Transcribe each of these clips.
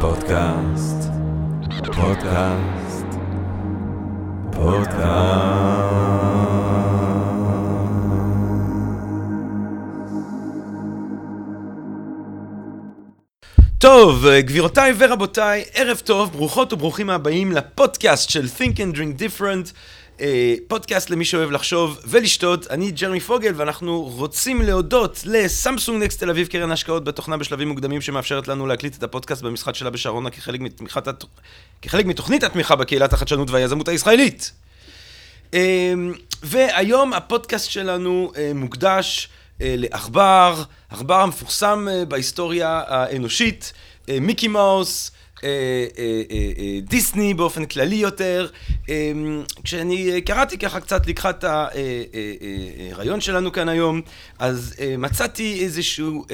פודקאסט, פודקאסט, פודקאסט. טוב, גבירותיי ורבותיי, ערב טוב, ברוכות וברוכים הבאים לפודקאסט של Think and Drink Different. אה, פודקאסט למי שאוהב לחשוב ולשתות. אני ג'רמי פוגל, ואנחנו רוצים להודות לסמסונג נקסט תל אביב, קרן השקעות בתוכנה בשלבים מוקדמים, שמאפשרת לנו להקליט את הפודקאסט במשחק שלה בשרונה כחלק, מתמיכת, כחלק מתוכנית התמיכה בקהילת החדשנות והיזמות הישראלית. אה, והיום הפודקאסט שלנו אה, מוקדש לעכבר, עכבר המפורסם בהיסטוריה האנושית, מיקי מאוס, אה, אה, אה, דיסני באופן כללי יותר. כשאני קראתי ככה קצת לקחת הרעיון שלנו כאן היום, אז מצאתי איזשהו,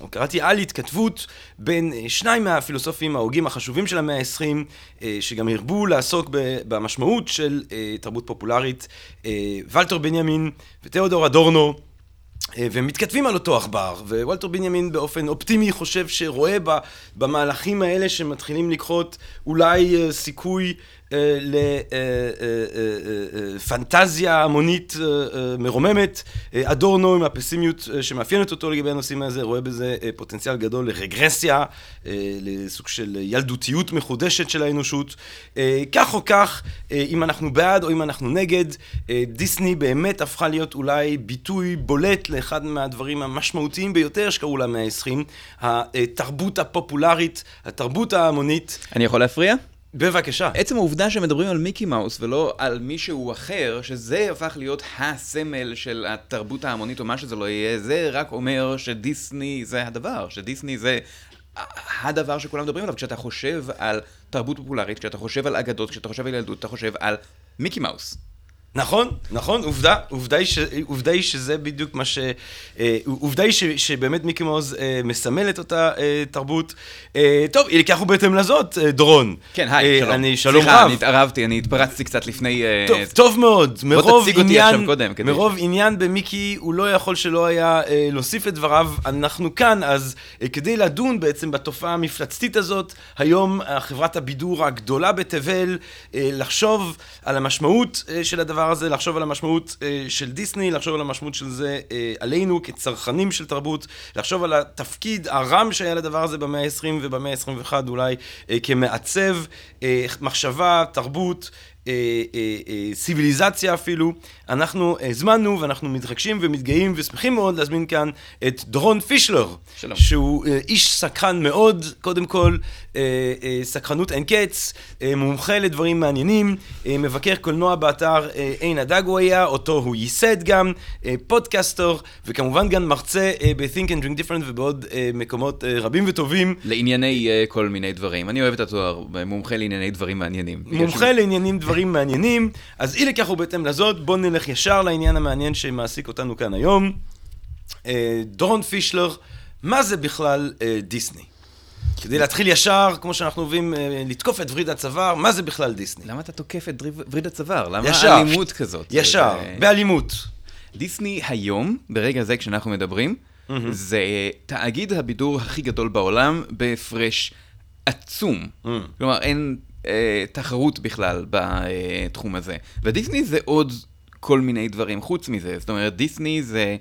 או קראתי על התכתבות בין שניים מהפילוסופים ההוגים החשובים של המאה ה-20, שגם הרבו לעסוק במשמעות של תרבות פופולרית, ולטר בנימין ותיאודור אדורנו. אה, והם מתכתבים על אותו עכבר, ווולטר בנימין באופן אופטימי חושב שרואה במהלכים האלה שמתחילים לקחות אולי אה, סיכוי לפנטזיה המונית מרוממת. אדורנו עם הפסימיות שמאפיינת אותו לגבי הנושאים הזה, רואה בזה פוטנציאל גדול לרגרסיה, לסוג של ילדותיות מחודשת של האנושות. כך או כך, אם אנחנו בעד או אם אנחנו נגד, דיסני באמת הפכה להיות אולי ביטוי בולט לאחד מהדברים המשמעותיים ביותר שקרו למאה ה-20, התרבות הפופולרית, התרבות ההמונית. אני יכול להפריע? בבקשה. עצם העובדה שמדברים על מיקי מאוס ולא על מישהו אחר, שזה הפך להיות הסמל של התרבות ההמונית או מה שזה לא יהיה, זה רק אומר שדיסני זה הדבר, שדיסני זה הדבר שכולם מדברים עליו. כשאתה חושב על תרבות פופולרית, כשאתה חושב על אגדות, כשאתה חושב על ילדות, אתה חושב על מיקי מאוס. נכון, נכון, עובדה, עובדה היא, ש, עובדה היא שזה בדיוק מה ש... אה, עובדה היא ש, שבאמת מיקי מאוז אה, מסמל את אותה אה, תרבות. אה, טוב, אי לכך ובהתאם לזאת, אה, דורון. כן, היי, אה, שלום. אני שלום סליחה, רב. אני התערבתי, אני התפרצתי קצת לפני... אה, טוב, טוב מאוד. מרוב תציג אותי עניין, עכשיו קודם, כדי מרוב עניין במיקי, הוא לא יכול שלא היה אה, להוסיף את דבריו. אנחנו כאן, אז אה, כדי לדון בעצם בתופעה המפלצתית הזאת, היום אה, חברת הבידור הגדולה בתבל, אה, לחשוב על המשמעות אה, של הדבר הזה, לחשוב על המשמעות אה, של דיסני, לחשוב על המשמעות של זה אה, עלינו כצרכנים של תרבות, לחשוב על התפקיד הרם שהיה לדבר הזה במאה ה-20 ובמאה ה-21 אולי אה, כמעצב אה, מחשבה, תרבות. אה, אה, אה, סיביליזציה אפילו. אנחנו הזמנו ואנחנו מתרגשים ומתגאים ושמחים מאוד להזמין כאן את דורון פישלר. שלום. שהוא אה, איש סקרן מאוד, קודם כל, אה, אה, סקרנות אין קץ, אה, מומחה לדברים מעניינים, אה, מבקר קולנוע באתר אה, עין הדג הוא היה, אותו הוא ייסד גם, אה, פודקאסטר, וכמובן גם מרצה אה, ב-Think and Drink Different ובעוד אה, מקומות אה, רבים וטובים. לענייני אה, כל מיני דברים. אני אוהב את התואר, מומחה לענייני דברים מעניינים. מומחה לעניינים דברים מעניינים, אז אי לכך ובהתאם לזאת, בואו נלך ישר לעניין המעניין שמעסיק אותנו כאן היום. אה, דורון פישלר, מה זה בכלל אה, דיסני? כדי להתחיל ישר, כמו שאנחנו אוהבים אה, לתקוף את וריד הצוואר, מה זה בכלל דיסני? למה אתה תוקף את וריד הצוואר? למה ישר. אלימות כזאת? ישר, זה- באלימות. דיסני היום, ברגע זה כשאנחנו מדברים, זה תאגיד הבידור הכי גדול בעולם בהפרש עצום. כלומר, אין אה, תחרות בכלל בתחום הזה. ודיסני זה עוד כל מיני דברים חוץ מזה. זאת אומרת, דיסני זה...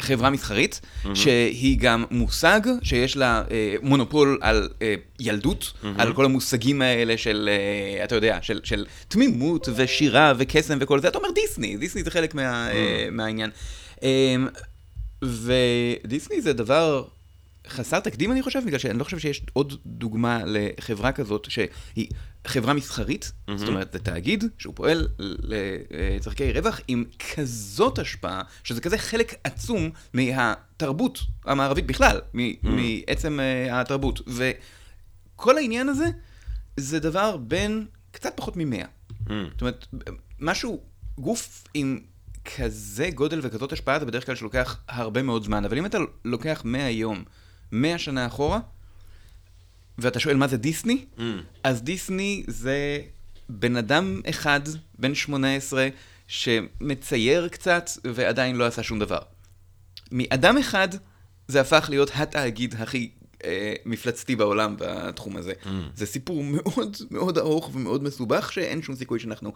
חברה מסחרית, שהיא גם מושג שיש לה אה, מונופול על אה, ילדות, על כל המושגים האלה של, אה, אתה יודע, של, של תמימות ושירה וקסם וכל זה. אתה אומר דיסני, דיסני זה חלק מה, אה, מהעניין. אה, ודיסני זה דבר חסר תקדים, אני חושב, בגלל שאני לא חושב שיש עוד דוגמה לחברה כזאת שהיא חברה מסחרית, זאת אומרת, זה תאגיד שהוא פועל לצורכי רווח עם כזאת השפעה, שזה כזה חלק עצום מהתרבות המערבית בכלל, מ- מעצם אה, התרבות. וכל העניין הזה, זה דבר בין קצת פחות ממאה. זאת אומרת, משהו, גוף עם כזה גודל וכזאת השפעה, זה בדרך כלל שלוקח הרבה מאוד זמן. אבל אם אתה לוקח 100 יום, 100 שנה אחורה, ואתה שואל מה זה דיסני, אז דיסני זה בן אדם אחד, בן 18, שמצייר קצת ועדיין לא עשה שום דבר. מאדם אחד זה הפך להיות התאגיד הכי מפלצתי בעולם בתחום הזה. זה סיפור מאוד מאוד ארוך ומאוד מסובך, שאין שום סיכוי שאנחנו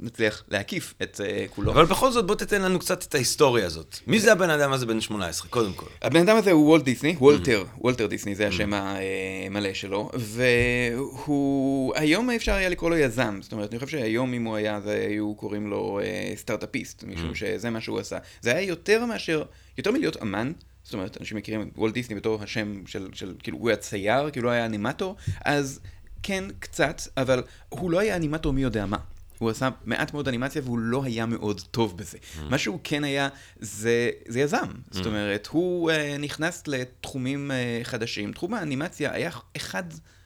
נצליח להקיף את אה, כולו. אבל בכל זאת, בוא תתן לנו קצת את ההיסטוריה הזאת. מי זה הבן אדם הזה בן 18, קודם כל? הבן אדם הזה הוא וולט דיסני, וולטר, וולטר דיסני זה השם המלא שלו, והוא, היום אפשר היה לקרוא לו יזם, זאת אומרת, אני חושב שהיום אם הוא היה, זה היו קוראים לו אה, סטארט-אפיסט, משום שזה מה שהוא עשה. זה היה יותר מאשר, יותר מלהיות אמן, זאת אומרת, אנשים מכירים את וולט דיסני בתור השם של, של, כאילו, הוא היה צייר, כאילו היה אנימטור, אז כן, קצת, אבל הוא לא היה אנימטור מי יודע מה. הוא עשה מעט מאוד אנימציה והוא לא היה מאוד טוב בזה. Mm. מה שהוא כן היה, זה, זה יזם. Mm. זאת אומרת, הוא uh, נכנס לתחומים uh, חדשים. תחום האנימציה היה אחד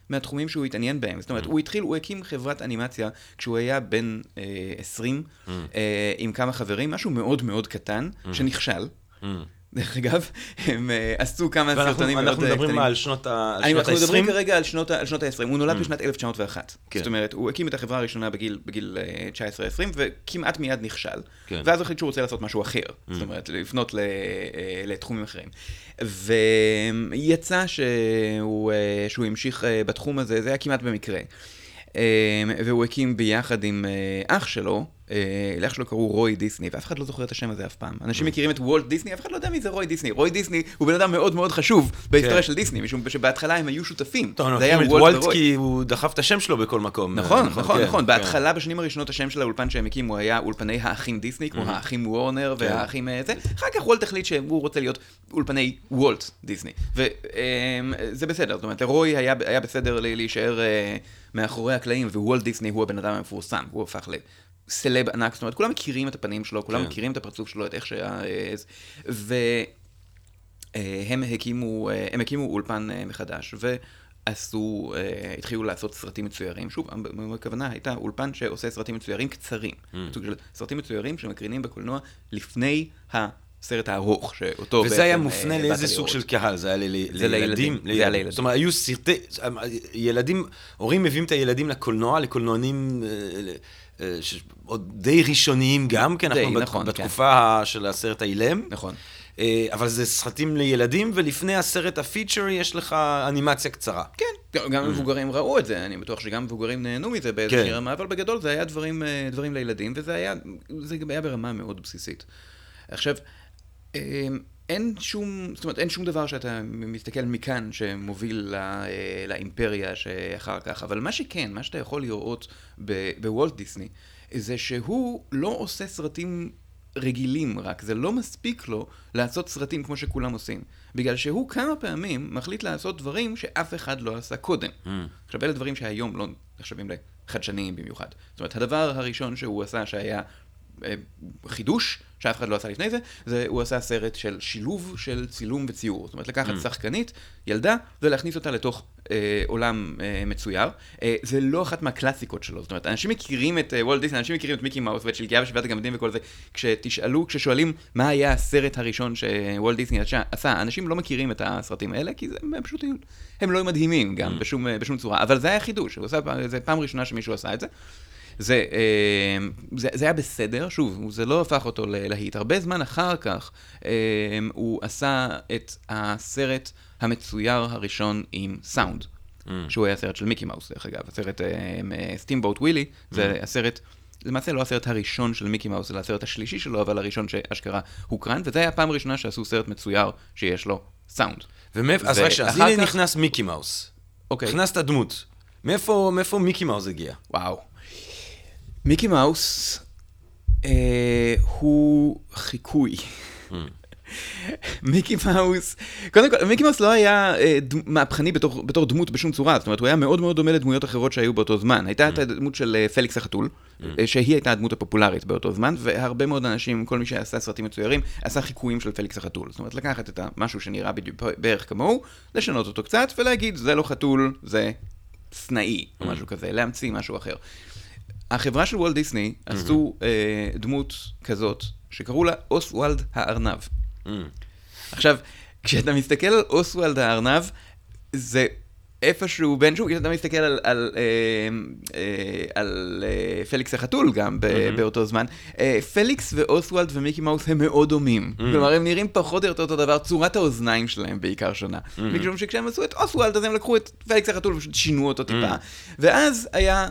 מהתחומים שהוא התעניין בהם. זאת אומרת, mm. הוא התחיל, הוא הקים חברת אנימציה כשהוא היה בן uh, 20, mm. uh, עם כמה חברים, משהו מאוד מאוד קטן, mm. שנכשל. Mm. דרך אגב, הם uh, עשו כמה ואנחנו, סרטונים מאוד אנחנו קטנים. מדברים על שנות ה-20? אנחנו מדברים כרגע על שנות ה-20, הוא נולד Mm. בשנת 1901. כן. זאת אומרת, הוא הקים את החברה הראשונה בגיל, בגיל אה, 19-20, וכמעט מיד נכשל. כן. ואז הוא החליט שהוא רוצה לעשות משהו אחר. זאת אומרת, לפנות ל- אה, לתחומים אחרים. ויצא שהוא, אה, שהוא המשיך אה, בתחום הזה, זה היה כמעט במקרה. אה, והוא הקים ביחד עם אה, אח שלו, אה, לאח שלו קראו רוי דיסני, ואף אחד לא זוכר את השם הזה אף פעם. אנשים מכירים את וולט דיסני, אף אחד לא יודע מי זה רוי דיסני. רוי דיסני הוא בן אדם מאוד מאוד חשוב בהיסטוריה כן. של דיסני, משום שבהתחלה הם היו שותפים. טוב, מכירים את וולט. כי הוא דחף את השם שלו בכל מקום. נכון, אה, נכון, כן, נכון. כן. בהתחלה, בשנים הראשונות, השם של האולפן שהם הקימו היה אולפני האחים דיסני, כמו האחים וורנר. והאחים אה, זה. אחר כך וולט החליט שהוא רוצה להיות אולפני וולט דיסני. וזה בסדר, זאת אומרת, לרוי היה היה בסדר להישאר אה, מאחורי הקלעים, ווולט דיסני הוא הבן אדם המפורסם, הוא הפך לסלב ענק, זאת אומרת, כולם מכירים את הפנים שלו, כולם כן. מכירים את הפרצוף שלו, את איך שה... אה, זה. ו... אה, הקימו, אה, הם הקימו אולפן מחדש, ועשו, התחילו לעשות סרטים מצוירים. שוב, הכוונה הייתה אולפן שעושה סרטים מצוירים קצרים. סוג של סרטים מצוירים שמקרינים בקולנוע לפני הסרט הארוך, שאותו וזה היה מופנה לאיזה סוג של. קהל? זה היה ל- זה לילדים? לילדים, זה היה לילדים. זאת אומרת, היו סרטי... ילדים, הורים מביאים את הילדים לקולנוע, לקולנוענים עוד די ראשוניים גם, כי אנחנו די, בת- נכון, בתקופה של הסרט האילם. נכון. אה, אבל זה סרטים לילדים, ולפני הסרט הפיצ'ר יש לך אנימציה קצרה. כן, גם מבוגרים ראו את זה, אני בטוח שגם מבוגרים נהנו מזה באיזושהי כן. רמה, אבל בגדול זה היה דברים, אה, דברים לילדים, וזה היה, היה ברמה מאוד בסיסית. עכשיו, אה, אין שום, זאת אומרת, אין שום דבר שאתה מסתכל מכאן שמוביל לא, אה, לאימפריה שאחר כך, אבל מה שכן, מה שאתה יכול לראות בוולט דיסני, זה שהוא לא עושה סרטים רגילים רק, זה לא מספיק לו לעשות סרטים כמו שכולם עושים. בגלל שהוא כמה פעמים מחליט לעשות דברים שאף אחד לא עשה קודם. Mm. עכשיו, אלה דברים שהיום לא נחשבים לחדשניים במיוחד. זאת אומרת, הדבר הראשון שהוא עשה שהיה חידוש, שאף אחד לא עשה לפני זה, זה הוא עשה סרט של שילוב של צילום וציור. זאת אומרת, לקחת Mm. שחקנית, ילדה, ולהכניס אותה לתוך אה, עולם אה, מצויר. אה, זה לא אחת מהקלאסיקות שלו. זאת אומרת, אנשים מכירים את אה, וולט דיסני, אנשים מכירים את מיקי מאוס ואת שלגיה ושבעת הגמדים וכל זה. כשתשאלו, כששואלים מה היה הסרט הראשון שוולט דיסני עשה- אנשים לא מכירים את הסרטים האלה, כי זה, הם פשוט הם לא מדהימים גם Mm. בשום, אה, בשום צורה. אבל זה היה חידוש, זה פעם ראשונה שמישהו עשה את זה. זה, אה, זה, זה היה בסדר, שוב, זה לא הפך אותו ללהיט. הרבה זמן אחר כך אה, הוא עשה את הסרט המצויר הראשון עם סאונד, Mm. שהוא היה סרט של מיקי מאוס, דרך אגב. הסרט Steamboat Willie, זה Mm. הסרט... למעשה לא הסרט הראשון של מיקי מאוס, אלא הסרט השלישי שלו, אבל הראשון שאשכרה הוקרן, וזה היה הפעם הראשונה שעשו סרט מצויר שיש לו סאונד. ומאיפה, אז שנייה, אז הנה כך- נכנס מיקי מאוס. אוקיי. נכנסת דמות. מאיפה מאיפה מיקי מאוס הגיע? וואו. מיקי מאוס אה, הוא חיקוי. מיקי מאוס, קודם כל, מיקי מאוס לא היה אה, ד... מהפכני בתור, בתור דמות בשום צורה, זאת אומרת, הוא היה מאוד מאוד דומה לדמויות אחרות שהיו באותו זמן. הייתה את הדמות של אה, פליקס החתול, אה, שהיא הייתה הדמות הפופולרית באותו זמן, והרבה מאוד אנשים, כל מי שעשה סרטים מצוירים, עשה חיקויים של פליקס החתול. זאת אומרת, לקחת את המשהו שנראה בדיוק בערך כמוהו, לשנות אותו קצת, ולהגיד, זה לא חתול, זה סנאי, או משהו כזה, להמציא משהו אחר. החברה של וולט דיסני עשו אה, דמות כזאת, שקראו לה אוסוולד הארנב. Mm. עכשיו, כשאתה מסתכל על אוסוולד הארנב, זה איפשהו בין, שוב, אתה מסתכל על, על, אה, אה, על אה, פליקס החתול גם ב, מהמם. באותו זמן, אה, פליקס ואוסוולד ומיקי מאוס הם מאוד דומים. כלומר, הם נראים פחות או יותר אותו דבר, צורת האוזניים שלהם בעיקר שונה. משום שכשהם עשו את אוסוולד, אז הם לקחו את פליקס החתול ופשוט שינו אותו טיפה. ואז היה...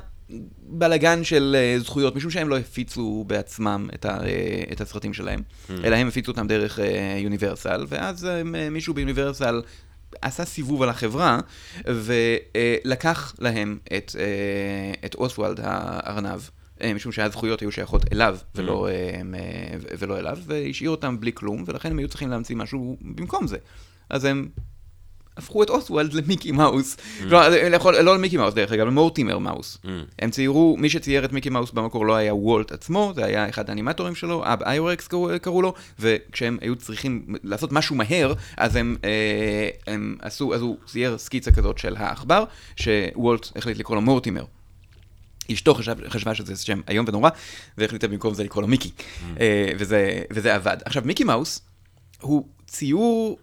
בלאגן של אה, זכויות, משום שהם לא הפיצו בעצמם את, ה, אה, את הסרטים שלהם, אלא הם הפיצו אותם דרך אה, יוניברסל, ואז אה, מישהו ביוניברסל עשה סיבוב על החברה, ולקח להם את, אה, את אוסוולד הארנב. אה, משום שהזכויות היו שייכות אליו ולא, אה, אה, ולא אליו, והשאיר אותם בלי כלום, ולכן הם היו צריכים להמציא משהו במקום זה. אז הם הפכו את אוסוולד למיקי מאוס. לא, יכול- לא למיקי מאוס דרך אגב, למורטימר מאוס. הם ציירו, מי שצייר את מיקי מאוס במקור לא היה וולט עצמו, זה היה אחד האנימטורים שלו, אב איורקס קראו, לו, וכשהם היו צריכים לעשות משהו מהר, אז הם, אה, הם עשו, אז הוא צייר סקיצה כזאת של העכבר, שוולט החליט לקרוא לו מורטימר. אשתו חשב, חשבה שזה שם איום ונורא, והחליטה במקום זה לקרוא לו מיקי. אה, וזה, וזה עבד. עכשיו, מיקי מאוס הוא ציור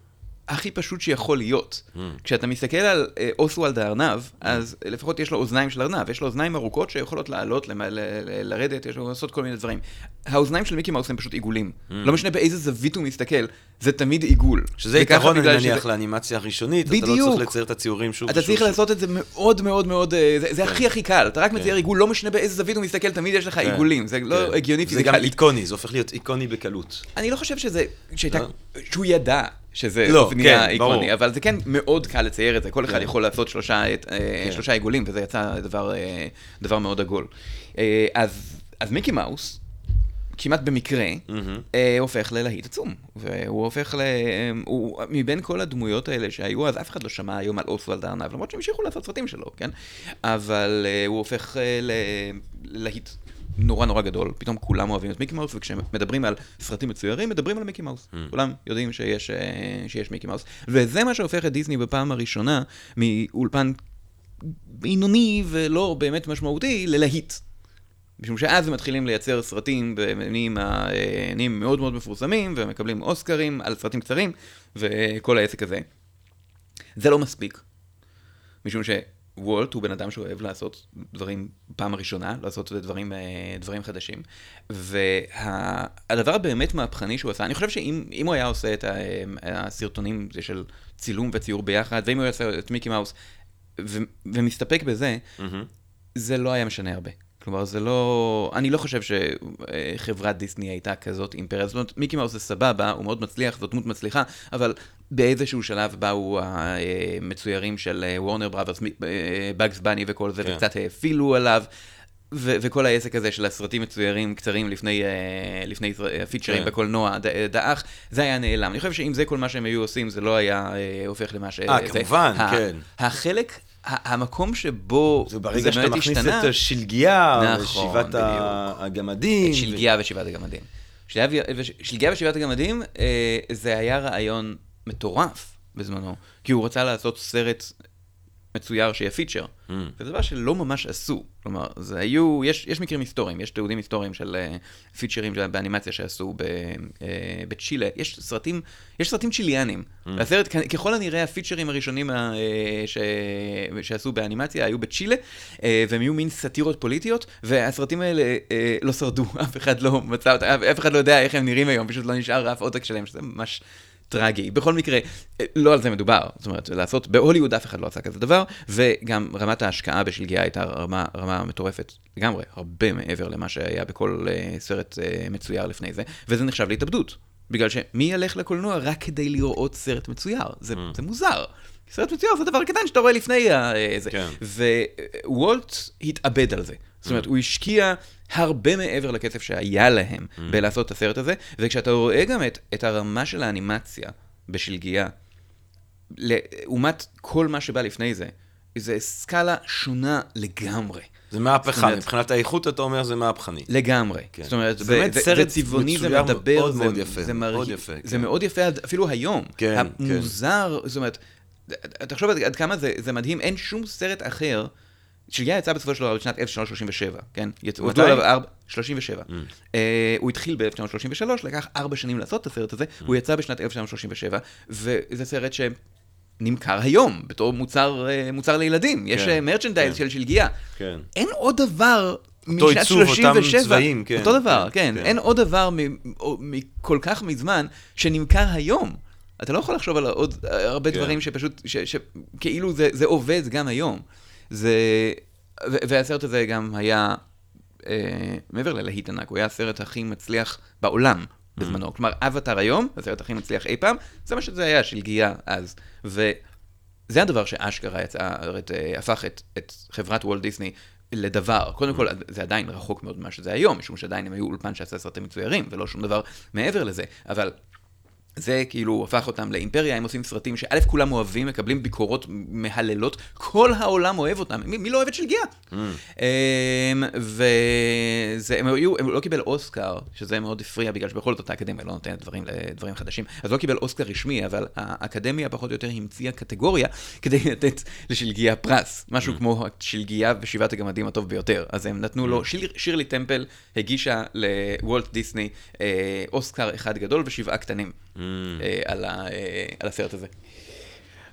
הכי פשוט שיכול להיות. כשאתה מסתכל על אה, אוסוולד הארנב, אז לפחות יש לו אוזניים של ארנב, יש לו אוזניים ארוכות שיכולות לעלות, למ- ל- ל- לרדת, יש לו לעשות כל מיני דברים. האוזניים של מיקי מאוס הם פשוט עיגולים. לא משנה באיזה זווית הוא מסתכל, זה תמיד עיגול. שזה יתרון, מניח, שזה- לאנימציה הראשונית, אתה לא בדיוק. צריך לצייר את הציורים שוב אתה צריך ושוב. לעשות את זה מאוד מאוד מאוד, אה, זה- זה הכי הכי קל, אתה רק כן. מצייר עיגול, לא משנה באיזה זווית הוא מסתכל, תמיד יש לך כן, עיגולים, זה לא כן. הגיוני זה גם פיזיקלית. איקוני, זה הופך להיות איקוני בקלות. אני לא חושב שזה, שהייתה- לא? שהוא ידע שזה לא, נהיה כן, איקוני, ברור. אבל זה כן מאוד קל לצייר את זה, כל אחד כן. יכול לעשות שלושה אה, כן. שלושה עיגולים, וזה יצא דבר, אה, דבר מאוד עגול. אה, אז אז מיקי מאוס, כמעט במקרה, מהמם. אה, הופך ללהיט עצום, והוא הופך ל... הוא, מבין כל הדמויות האלה שהיו, אז אף אחד לא שמע היום על אוסוולד הארנב, למרות שהם המשיכו לעשות סרטים שלו, כן? אבל אה, הוא הופך אה, ללהיט נורא נורא גדול, פתאום כולם אוהבים את מיקי מאוס, וכשמדברים על סרטים מצוירים, מדברים על מיקי מאוס. כולם יודעים שיש, אה, שיש מיקי מאוס. וזה מה שהופך את דיסני בפעם הראשונה מאולפן בינוני ולא באמת משמעותי ללהיט. משום שאז הם מתחילים לייצר סרטים ה- אה, מאוד מאוד מפורסמים ומקבלים אוסקרים על סרטים קצרים וכל העסק הזה. זה לא מספיק. משום שוולט הוא בן אדם שאוהב לעשות דברים פעם הראשונה, לעשות דברים, אה, דברים חדשים. והדבר הבאמת מהפכני שהוא עשה, אני חושב שאם אם הוא היה עושה את אה, הסרטונים של צילום וציור ביחד, ואם הוא היה עושה את מיקי מאוס, ו- ומסתפק בזה, מהמם. זה לא היה משנה הרבה. כלומר, זה לא... אני לא חושב שחברת דיסני הייתה כזאת אימפריה. זאת אומרת, מיקי מאוס זה סבבה, הוא מאוד מצליח, זאת דמות מצליחה, אבל באיזשהו שלב באו המצוירים של וורנר בראברס, בגס בני וכל זה, כן. וקצת האפילו עליו. ו- וכל העסק הזה של הסרטים מצוירים קצרים לפני, אה, לפני אה, הפיצ'רים כן. בקולנוע, ד- אה, דעך, זה היה נעלם. אני חושב שאם זה כל מה שהם היו עושים, זה לא היה אה, הופך למה ש... אה, זה- כמובן, ה- כן. החלק, ה- המקום שבו זה ברגע שאתה באמת מכניס השתנה, את השלגיה, נכון, ושבעת ה- בדיוק. הגמדים. את שלגיה ושבעת הגמדים. שלגיה וש- שלגיה ושבעת הגמדים, אה, זה היה רעיון מטורף בזמנו, כי הוא רצה לעשות סרט מצויר שיהיה פיצ'ר, Mm. וזה דבר שלא ממש עשו. כלומר, זה היו, יש, יש מקרים היסטוריים, יש תיעודים היסטוריים של אה, פיצ'רים באנימציה שעשו ב, אה, בצ'ילה. יש סרטים, יש סרטים צ'יליאנים. Mm. הסרט, ככל הנראה, הפיצ'רים הראשונים אה, ש, שעשו באנימציה היו בצ'ילה, אה, והם היו מין סאטירות פוליטיות, והסרטים האלה אה, לא שרדו, אף אחד לא מצא אותם, אף אחד לא יודע איך הם נראים היום, פשוט לא נשאר אף עותק שלהם, שזה ממש... טרגי. בכל מקרה, לא על זה מדובר. זאת אומרת, לעשות, בהוליווד אף אחד לא עשה כזה דבר, וגם רמת ההשקעה בשלגיה הייתה רמה, רמה מטורפת לגמרי, הרבה מעבר למה שהיה בכל uh, סרט uh, מצויר לפני זה, וזה נחשב להתאבדות. בגלל שמי ילך לקולנוע רק כדי לראות סרט מצויר? זה, זה מוזר. סרט מצויר זה דבר קטן שאתה רואה לפני ה- אה, זה. כן. ווולט התאבד על זה. זאת אומרת, הוא השקיע הרבה מעבר לכסף שהיה להם בלעשות את הסרט הזה, וכשאתה רואה גם את, את הרמה של האנימציה בשלגיה, לעומת כל מה שבא לפני זה, זה סקאלה שונה לגמרי. זה מהפכה, אומרת- מבחינת האיכות אתה אומר זה מהפכני. לגמרי. כן. זאת אומרת, זה זה, באמת זה, סרט זה צבעוני, זה מדבר, מאוד זה, מאוד יפה, זה מאוד מרהיב- יפה, זה כן. מאוד יפה אפילו היום. כן, כן. המוזר, זאת אומרת, תחשוב עד, עד כמה זה, זה מדהים, אין שום סרט אחר. שלגיה יצא בסופו של דבר בשנת 1937, כן? יצאו עליו ארבע... 37. Uh, הוא התחיל ב-1933, לקח ארבע שנים לעשות את הסרט הזה, הוא יצא בשנת 1937, וזה סרט ש... נמכר היום בתור מוצר, אה, מוצר לילדים. יש כן, מרצ'נדייז כן. של שלגיה. כן. אין עוד דבר אותו עיצוב, אותם 37. צבעים, כן. אותו דבר, כן, כן. כן. אין עוד דבר מכל כך מזמן שנמכר היום. אתה לא יכול לחשוב על עוד הרבה כן. דברים שפשוט, שכאילו זה, זה עובד גם היום. זה... והסרט הזה גם היה, אה, מעבר ללהיט ענק, הוא היה הסרט הכי מצליח בעולם בזמנו. כלומר, אבטאר היום, הסרט הכי מצליח אי פעם, זה מה שזה היה, שלגיה אז. וזה הדבר שאשכרה יצא, את, אה, הפך את, את חברת וולט דיסני לדבר. קודם כל, זה עדיין רחוק מאוד ממה שזה היום, משום שעדיין הם היו אולפן שעשה סרטים מצוירים, ולא שום דבר מעבר לזה. אבל זה כאילו הפך אותם לאימפריה, הם עושים סרטים שא' כולם אוהבים, מקבלים ביקורות מהללות, כל העולם אוהב אותם, מי, מי לא אוהב את שלגיה? Mm. וזה, הם היו, הם לא קיבל אוסקר, שזה מאוד הפריע, בגלל שבכל זאת האקדמיה לא נותנת דברים לדברים חדשים, אז לא קיבל אוסקר רשמי, אבל האקדמיה פחות או יותר המציאה קטגוריה כדי לתת לשלגיה פרס, משהו mm. כמו שלגיה ושבעת הגמדים הטוב ביותר, אז הם נתנו לו, שיר, שירלי טמפל הגישה לוולט דיסני אה, אוסקר אחד גדול ושבעה קטנים. Mm. אה, על, ה, אה, על הסרט הזה.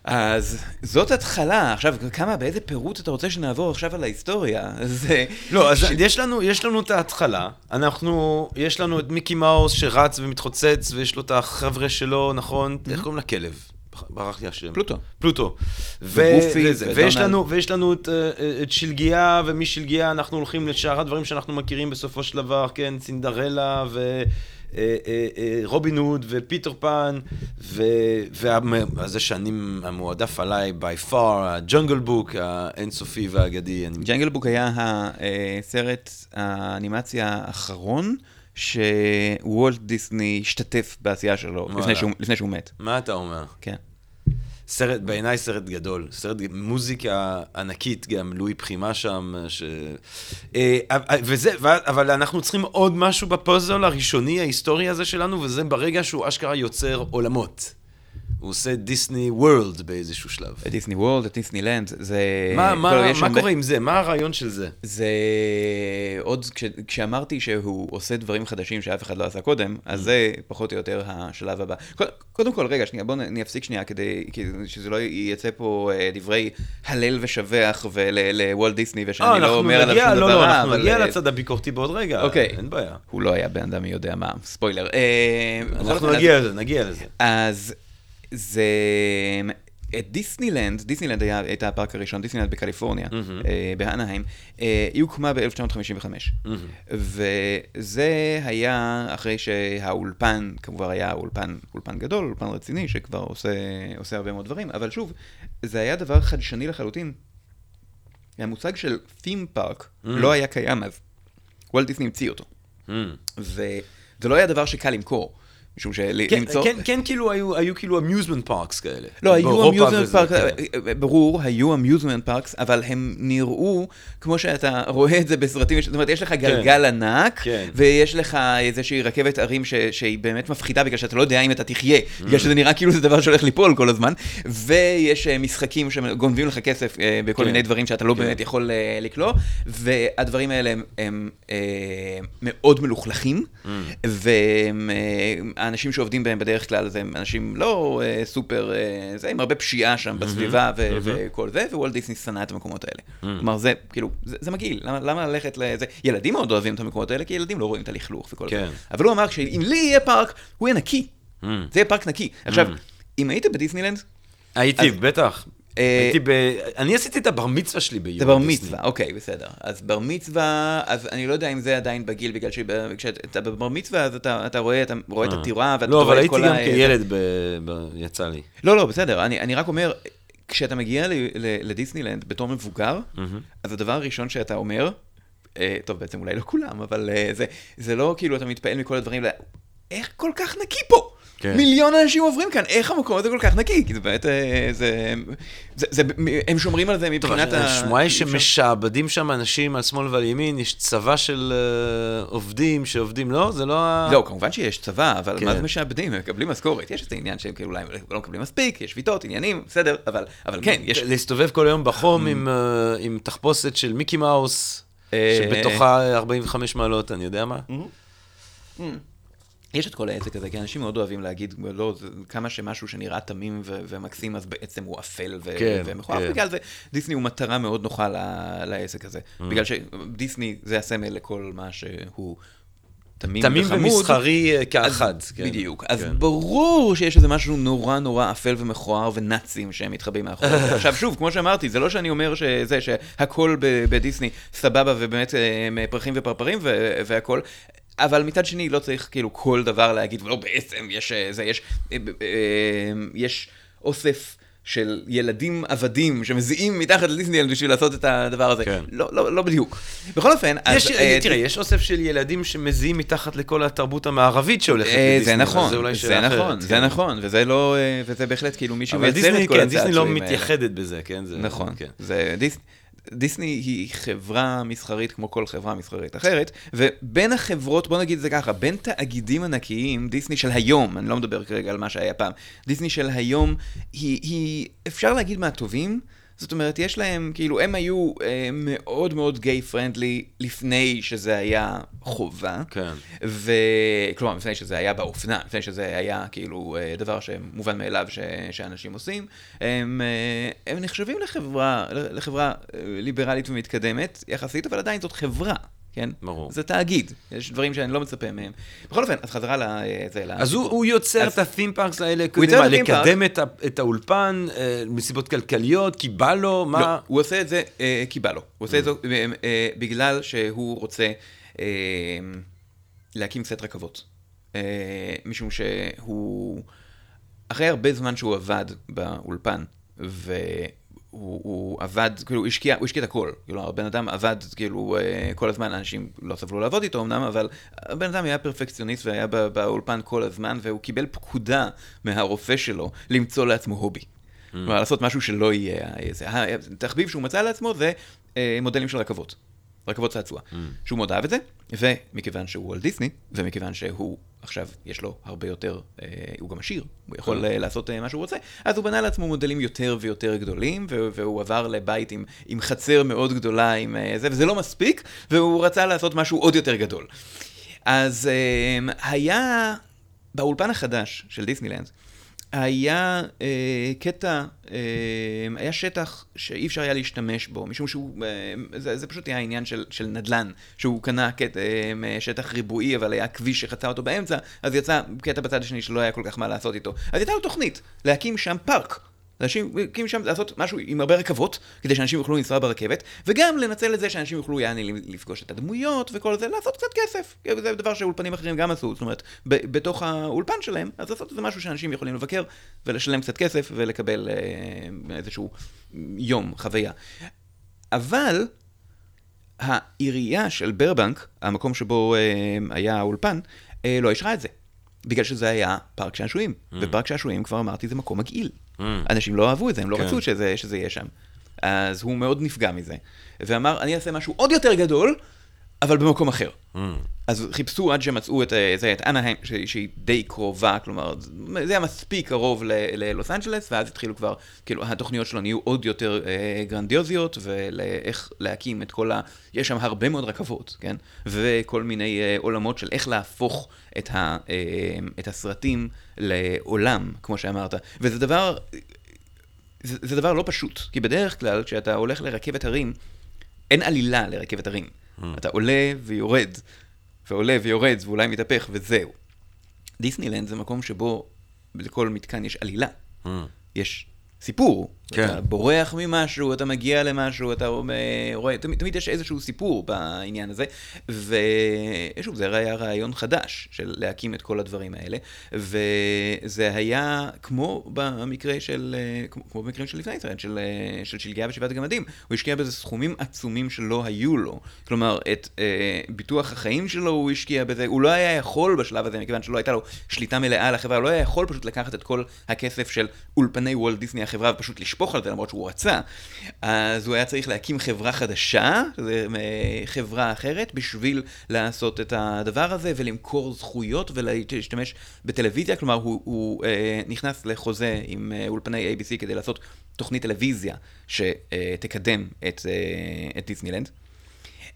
אז זאת התחלה, עכשיו כמה, באיזה פירוט אתה רוצה שנעבור עכשיו על ההיסטוריה? אז... אה, לא, אז ש... יש, לנו, יש לנו את ההתחלה, אנחנו, יש לנו את מיקי מאוס שרץ ומתחוצץ, ויש לו את החבר'ה שלו, נכון? איך קוראים לכלב? ברח לי השם. פלוטו. פלוטו. וגופי, וזה. ויש לנו, ויש לנו את, את שלגיה, ומשלגיה אנחנו הולכים לשאר הדברים שאנחנו מכירים בסופו של דבר, כן, סינדרלה, ו... אה, אה, אה, רובין הוד ופיטר פן, וזה שאני המועדף עליי by far, הג'ונגל בוק האינסופי והאגדי. ג'נגל בוק היה הסרט האנימציה האחרון שוולט דיסני השתתף בעשייה שלו. לפני שהוא, לפני שהוא מת. מה אתה אומר? כן. סרט, בעיניי סרט גדול, סרט, מוזיקה ענקית גם, לואי פחימה שם, ש... אה, וזה, ו- אבל אנחנו צריכים עוד משהו בפוזל הראשוני, ההיסטורי הזה שלנו, וזה ברגע שהוא אשכרה יוצר עולמות. הוא עושה דיסני וורלד באיזשהו שלב. דיסני וורלד, דיסני לנד, זה... מה, כל- מה, מה קורה עם זה? מה הרעיון של זה? זה עוד, כש, כשאמרתי שהוא עושה דברים חדשים שאף אחד לא עשה קודם, אז זה פחות או יותר השלב הבא. קוד- קודם כל, רגע, שנייה, בואו אני אפסיק שנייה כדי שזה לא יצא פה אה, דברי הלל ושבח לוולט דיסני, ושאני אה, לא אומר עליו שום דבר לא, לא, אנחנו. נגיע אה, לצד הביקורתי בעוד רגע, אוקיי. אין בעיה. הוא לא היה בן אדם מי יודע מה, ספוילר. אנחנו נגיע לזה, נגיע לזה. אז זה... את דיסנילנד, דיסנילנד היה, הייתה הפארק הראשון, דיסנילנד בקליפורניה, מהמם. אה, באנהיים, אה, היא הוקמה ב-1955. מהמם. וזה היה אחרי שהאולפן, כמובן היה אולפן, אולפן גדול, אולפן רציני, שכבר עושה, עושה הרבה מאוד דברים, אבל שוב, זה היה דבר חדשני לחלוטין. המושג של Theme Park לא היה קיים אז. וולט דיסני המציא אותו. מהמם. וזה לא היה דבר שקל למכור. משום כן, שלמצוא... כן, כן, כאילו היו, היו כאילו אמיוזמנט פארקס כאלה. לא, היו amusement וזה, פארק, כן. ברור, היו amusement parks, אבל הם נראו כמו שאתה רואה את זה בסרטים, זאת אומרת, יש לך גלגל ענק, כן. ויש לך איזושהי רכבת הרים ש- שהיא באמת מפחידה, בגלל שאתה לא יודע אם אתה תחיה, בגלל שזה נראה כאילו זה דבר שהולך ליפול כל הזמן, ויש אה, משחקים שגונבים לך כסף אה, בכל כן. מיני דברים שאתה לא כן. באמת יכול אה, לקלוא, והדברים האלה הם- הם אה, מאוד מלוכלכים, והאנשים שעובדים בהם בדרך כלל זה אנשים לא אה, סופר, אה, זה עם הרבה פשיעה שם בסביבה ו- וכל זה, ווולט דיסני שנא את המקומות האלה. כלומר, זה כאילו, זה זה מגעיל, למה- למה ללכת לזה? ילדים מאוד אוהבים את המקומות האלה, כי ילדים לא רואים את הלכלוך וכל זה. כן. אבל הוא אמר, שאם לי יהיה פארק, הוא יהיה נקי. Mm. זה יהיה פארק נקי. עכשיו, אם היית בדיסנילנד, הייתי, אז- בטח. אה, הייתי ב... אני עשיתי את הבר מצווה שלי ביום זה בר דיסני. מצווה, אוקיי, בסדר. אז בר מצווה, אז אני לא יודע אם זה עדיין בגיל, בגלל שכשאתה בבר מצווה, אז אתה אתה רואה אתה רואה את אה. הטירה, ואתה לא, אבל רואה את הייתי כל גם ה... כילד, ב- ב- יצא לי. לא, לא, בסדר, אני, אני רק אומר, כשאתה מגיע ל, ל, לדיסנילנד בתור מבוגר, אז הדבר הראשון שאתה אומר, אה, טוב, בעצם אולי לא כולם, אבל אה, זה, זה לא כאילו אתה מתפעל מכל הדברים, איך כל כך נקי פה? כן. מיליון אנשים עוברים כאן, איך המקום הזה כל כך נקי? כי זה באמת, אה, זה, זה, זה, הם שומרים על זה מבחינת ה... השמועה היא שמשעבדים שם אנשים על שמאל ועל ימין, יש צבא של אה, עובדים שעובדים, לא? זה לא ה... לא, כמובן שיש צבא, אבל כן. מה זה משעבדים? הם מקבלים משכורת. יש איזה עניין שהם כאילו אולי לא מקבלים מספיק, יש שביתות, עניינים, בסדר, אבל, אבל כן, יש... להסתובב כל היום בחום עם, אה, עם תחפושת של מיקי מאוס, שבתוכה 45 מעלות, אני יודע מה. יש את כל העסק הזה, כי אנשים מאוד אוהבים להגיד, לא, זה, כמה שמשהו שנראה תמים ו- ומקסים, אז בעצם הוא אפל ו- כן, ומכוער. כן. בגלל זה דיסני הוא מטרה מאוד נוחה ל- לעסק הזה. בגלל שדיסני זה הסמל לכל מה שהוא תמים, תמים וחמוד. ומסחרי אה, אז- כאחד. כן. בדיוק. אז כן. ברור שיש איזה משהו נורא נורא אפל ומכוער ונאצים שהם מתחבאים מאחורי זה. עכשיו שוב, כמו שאמרתי, זה לא שאני אומר שזה, שהכל בדיסני סבבה ובאמת אה, הם פרחים ופרפרים והכל. אבל מצד שני, לא צריך כאילו כל דבר להגיד, ולא בעצם, יש אה, זה, יש, אה, אה, יש אוסף של ילדים עבדים שמזיעים מתחת לדיסנילנד בשביל לעשות את הדבר הזה. כן. לא, לא, לא בדיוק. בכל אופן, אז... יש, אה, תראה, יש אוסף של ילדים שמזיעים מתחת לכל התרבות המערבית שהולכת אה, לדיסני. זה אבל נכון, זה אולי זה שאלה אחרת, נכון, זה כן. נכון, וזה לא, וזה בהחלט כאילו מי אבל שמייצר דיסני, את כל כן, דיסני לא הצעצועים האלה. מתייחדת בזה, כן? זה- נכון, כן. זה דיס... דיסני היא חברה מסחרית כמו כל חברה מסחרית אחרת, ובין החברות, בוא נגיד את זה ככה, בין תאגידים ענקיים, דיסני של היום, אני לא מדבר כרגע על מה שהיה פעם, דיסני של היום היא, היא אפשר להגיד מהטובים, זאת אומרת, יש להם, כאילו, הם היו אה, מאוד מאוד גיי פרנדלי לפני שזה היה חובה. כן. ו... כלומר, לפני שזה היה באופנה, לפני שזה היה כאילו אה, דבר שמובן מאליו ש... שאנשים עושים, הם, אה, הם נחשבים לחברה, לחברה אה, ליברלית ומתקדמת יחסית, אבל עדיין זאת חברה. כן? ברור. זה תאגיד, יש דברים שאני לא מצפה מהם. בכל אופן, אז חזרה לזה. אז הוא, הוא יוצר אז- את ה-theme parks האלה, הוא כדי יוצר מה. לקדם את, ה, את האולפן אה, מסיבות כלכליות, כי בא לו, מה? לא, הוא עושה את זה אה, כי בא לו. הוא עושה את זה אה, אה, בגלל שהוא רוצה אה, להקים סט רכבות. אה, משום שהוא, אחרי הרבה זמן שהוא עבד באולפן, והוא הוא עבד, כאילו, הוא השקיע, הוא השקיע את הכל. כאילו, הבן אדם עבד, כאילו, אה, כל הזמן, אנשים לא סבלו לעבוד איתו אמנם, אבל הבן אדם היה פרפקציוניסט והיה בא- באולפן כל הזמן, והוא קיבל פקודה מהרופא שלו למצוא לעצמו הובי. כלומר, לעשות משהו שלא יהיה... זה. התחביב שהוא מצא לעצמו זה אה, מודלים של רכבות. רכבות צעצוע. שהוא מאוד אהב את זה, ומכיוון שהוא על דיסני, ומכיוון שהוא עכשיו, יש לו הרבה יותר, אה, הוא גם עשיר, הוא יכול אה, לעשות אה, מה שהוא רוצה, אז הוא בנה לעצמו מודלים יותר ויותר גדולים, והוא עבר לבית עם, עם חצר מאוד גדולה, עם אה, זה, וזה לא מספיק, והוא רצה לעשות משהו עוד יותר גדול. אז אה, היה, באולפן החדש של דיסנילנד, היה אה, קטע, אה, היה שטח שאי אפשר היה להשתמש בו, משום שהוא, אה, זה, זה פשוט היה עניין של, של נדל"ן, שהוא קנה קטע, אה, שטח ריבועי, אבל היה כביש שחצה אותו באמצע, אז יצא קטע בצד השני שלא היה כל כך מה לעשות איתו. אז יצאה לו תוכנית, להקים שם פארק. אנשים, להקים שם, לעשות משהו עם הרבה רכבות, כדי שאנשים יוכלו לנסוע ברכבת, וגם לנצל את זה שאנשים יוכלו יעני לפגוש את הדמויות וכל זה, לעשות קצת כסף. זה דבר שאולפנים אחרים גם עשו, זאת אומרת, ב- בתוך האולפן שלהם, אז לעשות איזה משהו שאנשים יכולים לבקר ולשלם קצת כסף ולקבל אה, איזשהו יום, חוויה. אבל העירייה של ברבנק, המקום שבו אה, היה האולפן, אה, לא אישרה את זה. בגלל שזה היה פארק שעשועים. Mm. ופארק שעשועים, כבר אמרתי, זה מקום מגעיל. Mm. אנשים לא אהבו את זה, הם לא כן. רצו שזה, שזה יהיה שם. אז הוא מאוד נפגע מזה. ואמר, אני אעשה משהו עוד יותר גדול, אבל במקום אחר. Mm. אז חיפשו עד שמצאו את, אה, זה, את אנהיים, שהיא די קרובה, כלומר, זה היה מספיק קרוב ללוס אנג'לס, ואז התחילו כבר, כאילו, התוכניות שלו נהיו עוד יותר אה, גרנדיוזיות, ולאיך להקים את כל ה... יש שם הרבה מאוד רכבות, כן? וכל מיני אה, עולמות של איך להפוך את, ה, אה, את הסרטים לעולם, כמו שאמרת. וזה דבר... זה, זה דבר לא פשוט, כי בדרך כלל, כשאתה הולך לרכבת הרים, אין עלילה לרכבת הרים. אתה עולה ויורד, ועולה ויורד, ואולי מתהפך, וזהו. דיסנילנד זה מקום שבו לכל מתקן יש עלילה. Mm. יש סיפור. כן. אתה בורח ממשהו, אתה מגיע למשהו, אתה אה, רואה, תמיד, תמיד יש איזשהו סיפור בעניין הזה. ושוב, זה היה רעיון חדש של להקים את כל הדברים האלה. וזה היה כמו במקרה של, אה, כמו, במקרים של לפני ישראל, של, אה, של שלגיה ושבעת הגמדים. הוא השקיע בזה סכומים עצומים שלא היו לו. כלומר, את אה, ביטוח החיים שלו הוא השקיע בזה. הוא לא היה יכול בשלב הזה, מכיוון שלא הייתה לו שליטה מלאה על החברה, הוא לא היה יכול פשוט לקחת את כל הכסף של אולפני וולט דיסני החברה ופשוט לשפוך על זה למרות שהוא רצה. אז הוא היה צריך להקים חברה חדשה, אה, חברה אחרת, בשביל לעשות את הדבר הזה ולמכור זכויות ולהשתמש בטלוויזיה. כלומר, הוא, הוא אה, נכנס לחוזה עם אה, אולפני ABC כדי לעשות תוכנית טלוויזיה שתקדם את, אה, את דיסנילנד.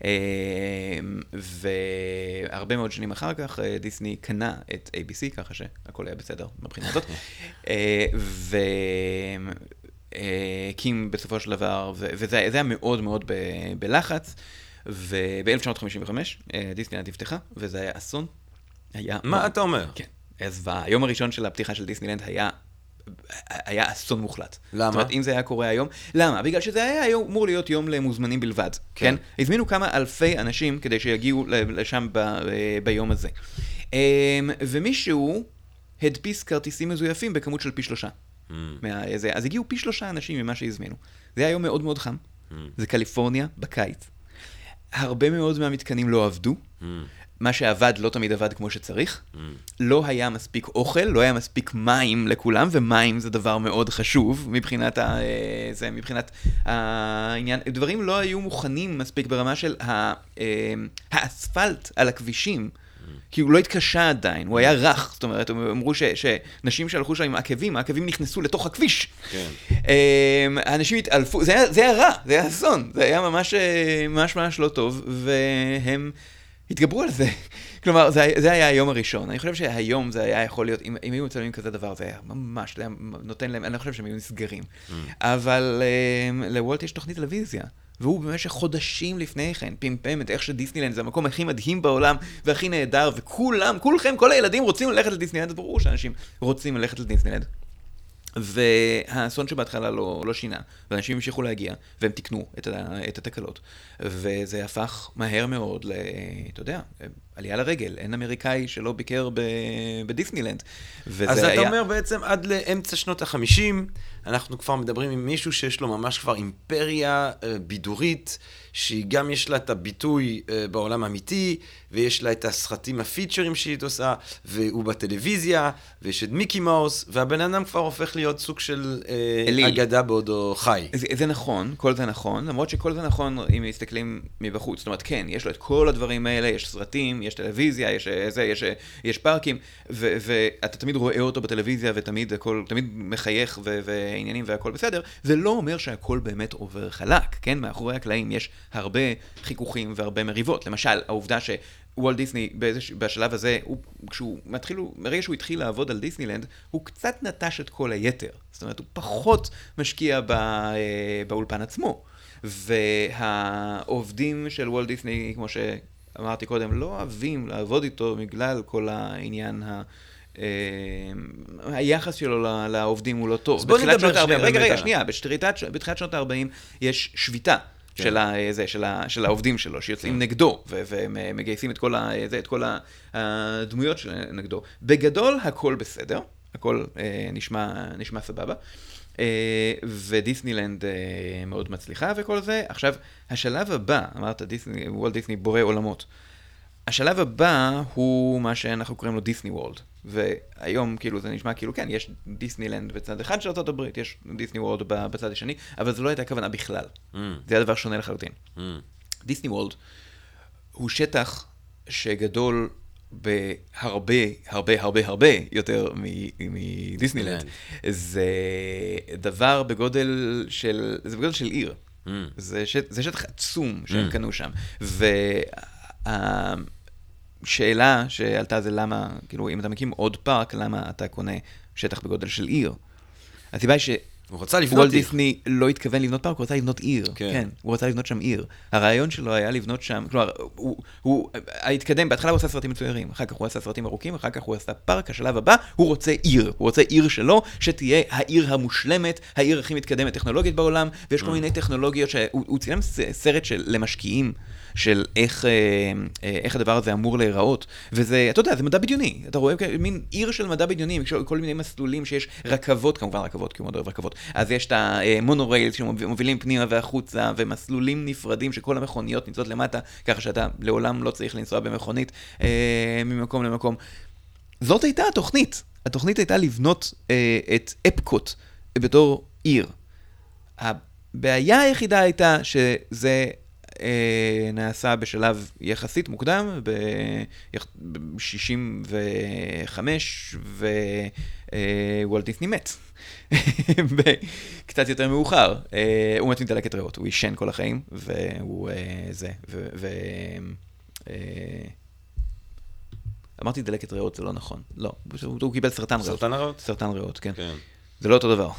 אה, והרבה מאוד שנים אחר כך דיסני קנה את ABC, ככה שהכל היה בסדר מבחינה הזאת. אה, והקים בסופו של דבר, וזה היה מאוד מאוד בלחץ, וב-1955 דיסנילנד נפתחה, וזה היה אסון. היה... מה אתה אומר? כן. אז היום הראשון של הפתיחה של דיסנילנד היה היה אסון מוחלט. למה? זאת אומרת, אם זה היה קורה היום, למה? בגלל שזה היה היום, אמור להיות יום למוזמנים בלבד, כן? כן. הזמינו כמה אלפי אנשים כדי שיגיעו לשם ב, אה, ביום הזה. אמ, ומישהו הדפיס כרטיסים מזויפים בכמות של פי שלושה. Mm. מה, זה, אז הגיעו פי שלושה אנשים ממה שהזמינו. זה היה יום מאוד מאוד חם. Mm. זה קליפורניה, בקיץ. הרבה מאוד מהמתקנים לא עבדו. Mm. מה שעבד לא תמיד עבד כמו שצריך. לא היה מספיק אוכל, לא היה מספיק מים לכולם, ומים זה דבר מאוד חשוב מבחינת, ה, אה, זה, מבחינת העניין. דברים לא היו מוכנים מספיק ברמה של ה, אה, האספלט על הכבישים. כי הוא לא התקשה עדיין, הוא היה רך, זאת אומרת, הם אמרו ש, שנשים שהלכו שם עם עקבים, העקבים נכנסו לתוך הכביש. כן. אמ, האנשים התעלפו, זה היה, זה היה רע, זה היה אסון, זה היה ממש אה, ממש ממש לא טוב, והם התגברו על זה. כלומר, זה, זה היה היום הראשון. אני חושב שהיום זה היה יכול להיות, אם, אם היו מצלמים כזה דבר, זה היה ממש, זה היה נותן להם, אני לא חושב שהם היו נסגרים. אבל אמ, לוולט יש תוכנית טלוויזיה. והוא במשך חודשים לפני כן פמפם את איך שדיסנילנד זה המקום הכי מדהים בעולם והכי נהדר, וכולם, כולכם, כל הילדים רוצים ללכת לדיסנילנד, אז ברור שאנשים רוצים ללכת לדיסנילנד. והאסון שבהתחלה לא, לא שינה, ואנשים המשיכו להגיע, והם תיקנו את, ה, את התקלות. וזה הפך מהר מאוד ל... אתה יודע, עלייה לרגל. אין אמריקאי שלא ביקר ב, בדיסנילנד. אז אתה היה... אומר בעצם עד לאמצע שנות החמישים, אנחנו כבר מדברים עם מישהו שיש לו ממש כבר אימפריה אה, בידורית, שהיא גם יש לה את הביטוי אה, בעולם האמיתי, ויש לה את הסרטים הפיצ'רים שהיא עושה, והוא בטלוויזיה, ויש את מיקי מאוס, והבן אדם כבר הופך להיות סוג של אה, אליל. אגדה בעודו חי. זה, זה נכון, כל זה נכון, למרות שכל זה נכון אם מסתכלים מבחוץ. זאת אומרת, כן, יש לו את כל הדברים האלה, יש סרטים, יש טלוויזיה, יש זה, יש, יש פארקים, ו- ואתה תמיד רואה אותו בטלוויזיה ותמיד הכל, תמיד מחייך ו- ועניינים והכל בסדר. זה לא אומר שהכל באמת עובר חלק, כן? מאחורי הקלעים יש הרבה חיכוכים והרבה מריבות. למשל, העובדה ש... וולט דיסני באיזוש... בשלב הזה, הוא, כשהוא מתחיל, מרגע שהוא התחיל לעבוד על דיסנילנד, הוא קצת נטש את כל היתר. זאת אומרת, הוא פחות משקיע ב, אה, באולפן עצמו. והעובדים של וולט דיסני, כמו שאמרתי קודם, לא אוהבים לעבוד איתו בגלל כל העניין ה... אה, היחס שלו לעובדים הוא לא טוב. אז בוא נדבר שנייה רגע, רגע, שנייה, בתחילת, שנות ה-40 יש שביתה. כן. של, ה, זה, של, ה, של העובדים שלו, שיוצאים נגדו, ו- והם אה, את כל, ה, זה, את כל הדמויות שנגדו. בגדול, הכל בסדר, הכל אה, נשמע, נשמע סבבה. אה, ודיסנילנד אה, מאוד מצליחה וכל זה. עכשיו, השלב הבא, אמרת דיסני, וולט דיסני בורא עולמות. השלב הבא הוא מה שאנחנו קוראים לו דיסני וורלד. והיום כאילו זה נשמע כאילו כן, יש דיסנילנד בצד אחד של ארה"ב, יש דיסני וורלד ב- בצד השני, אבל זו לא הייתה הכוונה בכלל. Mm, זה היה דבר שונה לחלוטין. mm. דיסני וורלד הוא שטח שגדול בהרבה, הרבה, הרבה, הרבה יותר מדיסנילנד. כן. זה דבר בגודל של, זה בגודל של עיר. Mm. זה, ש... זה שטח עצום שהם Mm. קנו שם. והשאלה שעלתה זה למה, כאילו, אם אתה מקים עוד פארק, למה אתה קונה שטח בגודל של עיר? הסיבה היא ש... הוא רצה לבנות וולט עיר. דיסני לא התכוון לבנות פארק, הוא רצה לבנות עיר. כן. כן. הוא רצה לבנות שם עיר. הרעיון שלו היה לבנות שם, כלומר, הוא, הוא התקדם, בהתחלה הוא עשה סרטים מצוירים, אחר כך הוא עשה סרטים ארוכים, אחר כך הוא עשה פארק, השלב הבא, הוא רוצה עיר. הוא רוצה עיר שלו, שתהיה העיר המושלמת, העיר הכי מתקדמת טכנולוגית בעולם, ויש כל מיני טכנולוגיות שהוא הוא צילם סרט של, למשקיעים. של איך, אה, אה, איך הדבר הזה אמור להיראות, וזה, אתה יודע, זה מדע בדיוני, אתה רואה כ- מין עיר של מדע בדיוני, כל מיני מסלולים שיש רכבות, כמובן רכבות, כי הוא מאוד אוהב רכבות, אז יש את המונורייל שמובילים פנימה והחוצה, ומסלולים נפרדים שכל המכוניות נמצאות למטה, ככה שאתה לעולם לא צריך לנסוע במכונית אה, ממקום למקום. זאת הייתה התוכנית, התוכנית הייתה לבנות אה, את אפקוט בתור עיר. הבעיה היחידה הייתה שזה אה, נעשה בשלב יחסית מוקדם, ב-65, אה, וולט דיסני מת. קצת יותר מאוחר. אה, הוא מת מדלקת ריאות, הוא עישן כל החיים, והוא אה, זה, ו... ו אה, אמרתי דלקת ריאות, זה לא נכון. לא, הוא, הוא קיבל סרטן ריאות. סרטן הריאות? סרטן ריאות, כן. כן. זה לא אותו דבר.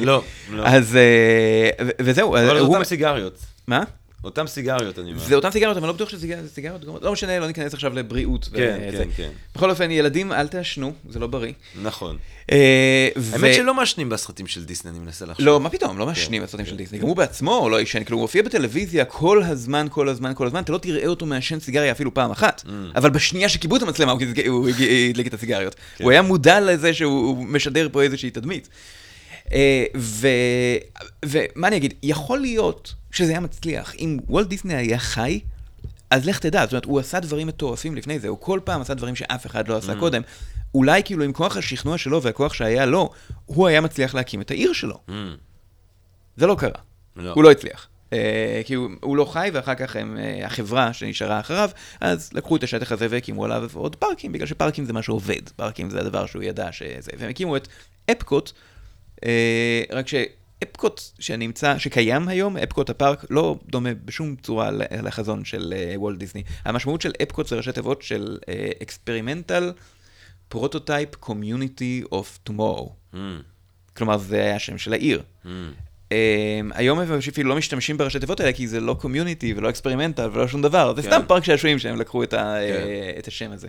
לא, לא. אז, אה, וזהו, אבל אה, זה הוא... אותם סיגריות. מה? אותם סיגריות, אני אומר. זה אותם סיגריות, אבל אני לא בטוח שזה סיגריות גורמות, לא משנה, לא ניכנס עכשיו לבריאות. כן, וזה. כן, כן. בכל אופן, ילדים, אל תעשנו, זה לא בריא. נכון. אה, ו- האמת שלא מעשנים בסרטים של דיסני, אני מנסה לחשוב. לא, מה פתאום, לא מעשנים בסרטים של דיסני. גם הוא בעצמו לא עישן, כאילו הוא מופיע בטלוויזיה כל הזמן, כל הזמן, כל הזמן, אתה לא תראה אותו מעשן סיגריה אפילו פעם אחת. אבל בשנייה שכיבו את המצלמה הוא הדליק את הסיגריות. הוא היה מודע לזה שהוא הוא משדר פה איזושהי תדמית. אה, ו- ומה אני אגיד, יכול להיות שזה היה מצליח. אם וולט דיסני היה חי, אז לך תדע, זאת אומרת, הוא עשה דברים מטורפים לפני זה, הוא כל פעם עשה דברים שאף אחד לא עשה Mm. קודם. אולי כאילו עם כוח השכנוע שלו והכוח שהיה לו, הוא היה מצליח להקים את העיר שלו. Mm, זה לא קרה. לא. הוא לא הצליח. אה, כי הוא, הוא לא חי, ואחר כך הם, אה, החברה שנשארה אחריו, אז לקחו את השטח הזה והקימו עליו עוד פארקים, בגלל שפארקים זה מה שעובד. פארקים זה הדבר שהוא ידע שזה. והם הקימו את אפקוט, רק שאפקוט שנמצא, שקיים היום, אפקוט הפארק, לא דומה בשום צורה לחזון של אה, וולט דיסני. המשמעות של אפקוט זה ראשי תיבות של אה, אקספרימנטל Prototype Community of Tomorrow. mm, כלומר, זה היה השם של העיר. mm. Um, היום הם אפילו לא משתמשים בראשי תיבות האלה, כי זה לא community ולא experimental ולא שום דבר. זה כן. סתם פארק שעשועים שהם לקחו את, ה, כן. אה, את השם הזה.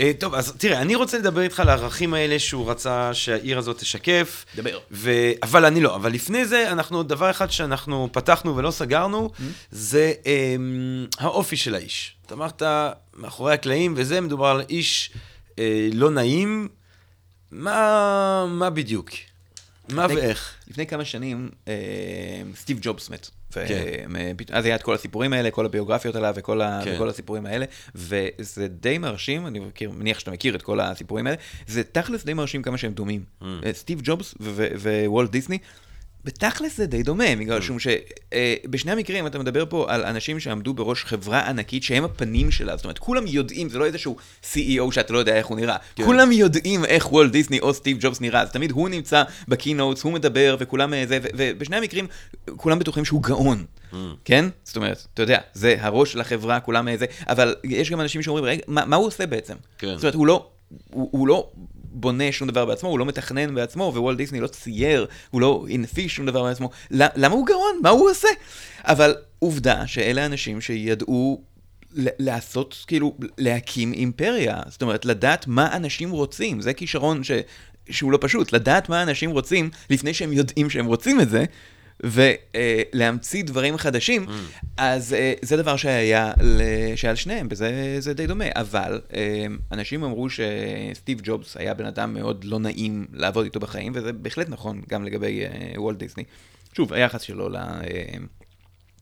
אה, טוב, אז תראה, אני רוצה לדבר איתך על הערכים האלה שהוא רצה שהעיר הזאת תשקף. דבר. ו... אבל אני לא. אבל לפני זה, אנחנו, דבר אחד שאנחנו פתחנו ולא סגרנו, זה אמ, האופי של האיש. אתה אמרת, מאחורי הקלעים, וזה מדובר על איש אה, לא נעים. מה, מה בדיוק? מה לפני- ואיך? לפני כמה שנים אה, סטיב ג'ובס מת. כן. אז היה את כל הסיפורים האלה, כל הביוגרפיות עליו וכל, ה- כן. וכל הסיפורים האלה, וזה די מרשים, אני מכיר, מניח שאתה מכיר את כל הסיפורים האלה, זה תכלס די מרשים כמה שהם דומים. Mm. אה, סטיב ג'ובס ו- ו- ווולט דיסני, בתכלס זה די דומה, Mm. בגלל שום שבשני המקרים אתה מדבר פה על אנשים שעמדו בראש חברה ענקית שהם הפנים שלה, זאת אומרת, כולם יודעים, זה לא איזשהו CEO שאתה לא יודע איך הוא נראה, כן. כולם יודעים איך וולט דיסני או סטיב ג'ובס נראה, אז תמיד הוא נמצא בקינוטס, הוא מדבר וכולם אה, זה, ובשני המקרים כולם בטוחים שהוא גאון, Mm. כן? זאת אומרת, אתה יודע, זה הראש של החברה, כולם אה, זה, אבל יש גם אנשים שאומרים, רגע, מה, מה הוא עושה בעצם? כן. זאת אומרת, הוא לא, הוא, הוא לא בונה שום דבר בעצמו, הוא לא מתכנן בעצמו, ווולט דיסני לא צייר, הוא לא הנפיש שום דבר בעצמו. למה הוא גאון? מה הוא עושה? אבל עובדה שאלה אנשים שידעו לעשות, כאילו, להקים אימפריה. זאת אומרת, לדעת מה אנשים רוצים. זה כישרון ש... שהוא לא פשוט, לדעת מה אנשים רוצים לפני שהם יודעים שהם רוצים את זה. ולהמציא דברים חדשים, אז אה, זה דבר שהיה, ל- שהיה לשניהם, וזה זה די דומה. אבל אה, אנשים אמרו שסטיב ג'ובס היה בן אדם מאוד לא נעים לעבוד איתו בחיים, וזה בהחלט נכון גם לגבי אה, וולט דיסני. שוב, היחס שלו ל...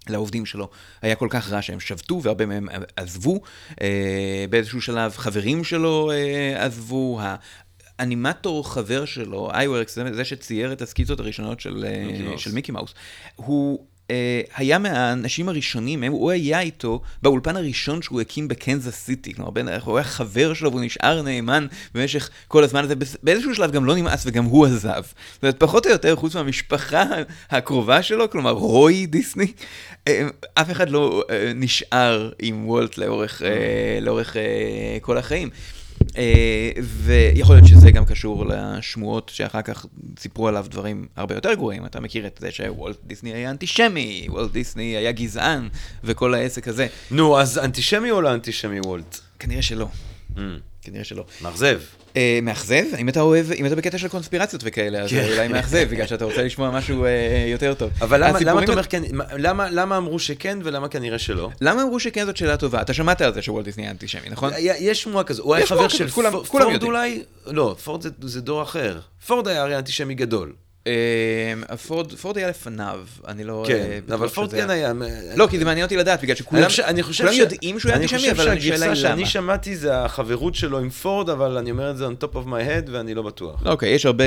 לעובדים שלו היה כל כך רע שהם שבתו והרבה מהם עזבו. אה, באיזשהו שלב חברים שלו אה, עזבו. האנימטור חבר שלו, איוורקס, זה, שצייר את הסקיצות הראשונות של אה. של מיקי מאוס, הוא... אה, היה מהאנשים הראשונים, הוא היה איתו באולפן הראשון שהוא הקים בקנזס סיטי, כלומר, בין, הוא היה חבר שלו והוא נשאר נאמן במשך כל הזמן הזה, באיזשהו שלב גם לא נמאס וגם הוא עזב. זאת אומרת, פחות או יותר, חוץ מהמשפחה הקרובה שלו, כלומר, רוי דיסני, אה, אף אחד לא אה, נשאר עם וולט לאורך, אה, לאורך אה, כל החיים. אה, ויכול להיות שזה גם קשור לשמועות שאחר כך סיפרו עליו דברים הרבה יותר גרועים. אתה מכיר את זה שוולט דיסני היה אנטישמי, וולט דיסני היה גזען, וכל העסק הזה. נו, אז אנטישמי או לא אנטישמי וולט? כנראה שלא. Mm, כנראה שלא. מאכזב. אה, מאכזב? אם אתה אוהב, אם אתה בקטע של קונספירציות וכאלה, אז כן. אולי מאכזב, בגלל שאתה רוצה לשמוע משהו אה, יותר טוב. אבל למה, אתה אומר כן, מה- למה, אמרו שכן ולמה כנראה שלא? למה אמרו שכן זאת שאלה טובה? אתה שמעת על זה שוולט דיסני אנטישמי, נכון? יש שמועה כזו, הוא היה חבר של פורד. אולי? לא, פורד זה דור אחר. פורד היה הרי אנטישמי גדול. אה, פורד, פורד היה לפניו, אני לא... אה, כן, אבל פורד כן היה... לא, כי זה מעניין אותי לדעת, בגלל שכולם יודעים שהוא היה אנטישמי, אבל אני חושב שהגרסה. שאני שמעתי זה החברות שלו עם פורד, אבל אני אומר את זה on top of my head ואני לא בטוח. אוקיי, יש הרבה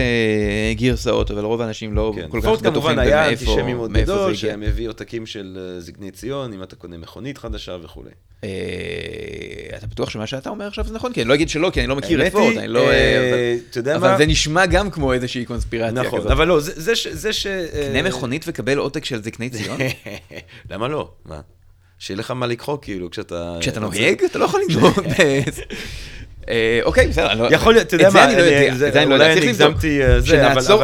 גרסאות, אבל רוב האנשים לא כן. כל כך פורד בטוחים כמובן היה אנטישמי מאוד מאיפה גדול, זה הגיע. הביא עותקים של אה, זקני ציון, אם אתה קונה מכונית חדשה וכולי. אה, אתה בטוח שמה שאתה אומר עכשיו זה נכון? כי אני לא אגיד שלא, כי אני לא מכיר את פורד, אני לא... אה, אה, אבל- אתה יודע אבל מה? זה נשמע גם כמו איזושהי קונספירציה נכון, כזאת. לא, זה זה ש... זה ש- אה, קנה מכונית וקבל עותק של זקני ציון? למה לא? מה? שיהיה לך מה לקחוא כאילו כשאתה... כשאתה נוהג, אתה לא יכול לנהוג. ב- אה, אוקיי, בסדר, לא... יכול להיות, אתה יודע מה, אני לא את זה אני לא יודע, צריך אני לבדוק. הגזמתי, זה, אבל- שנעצור-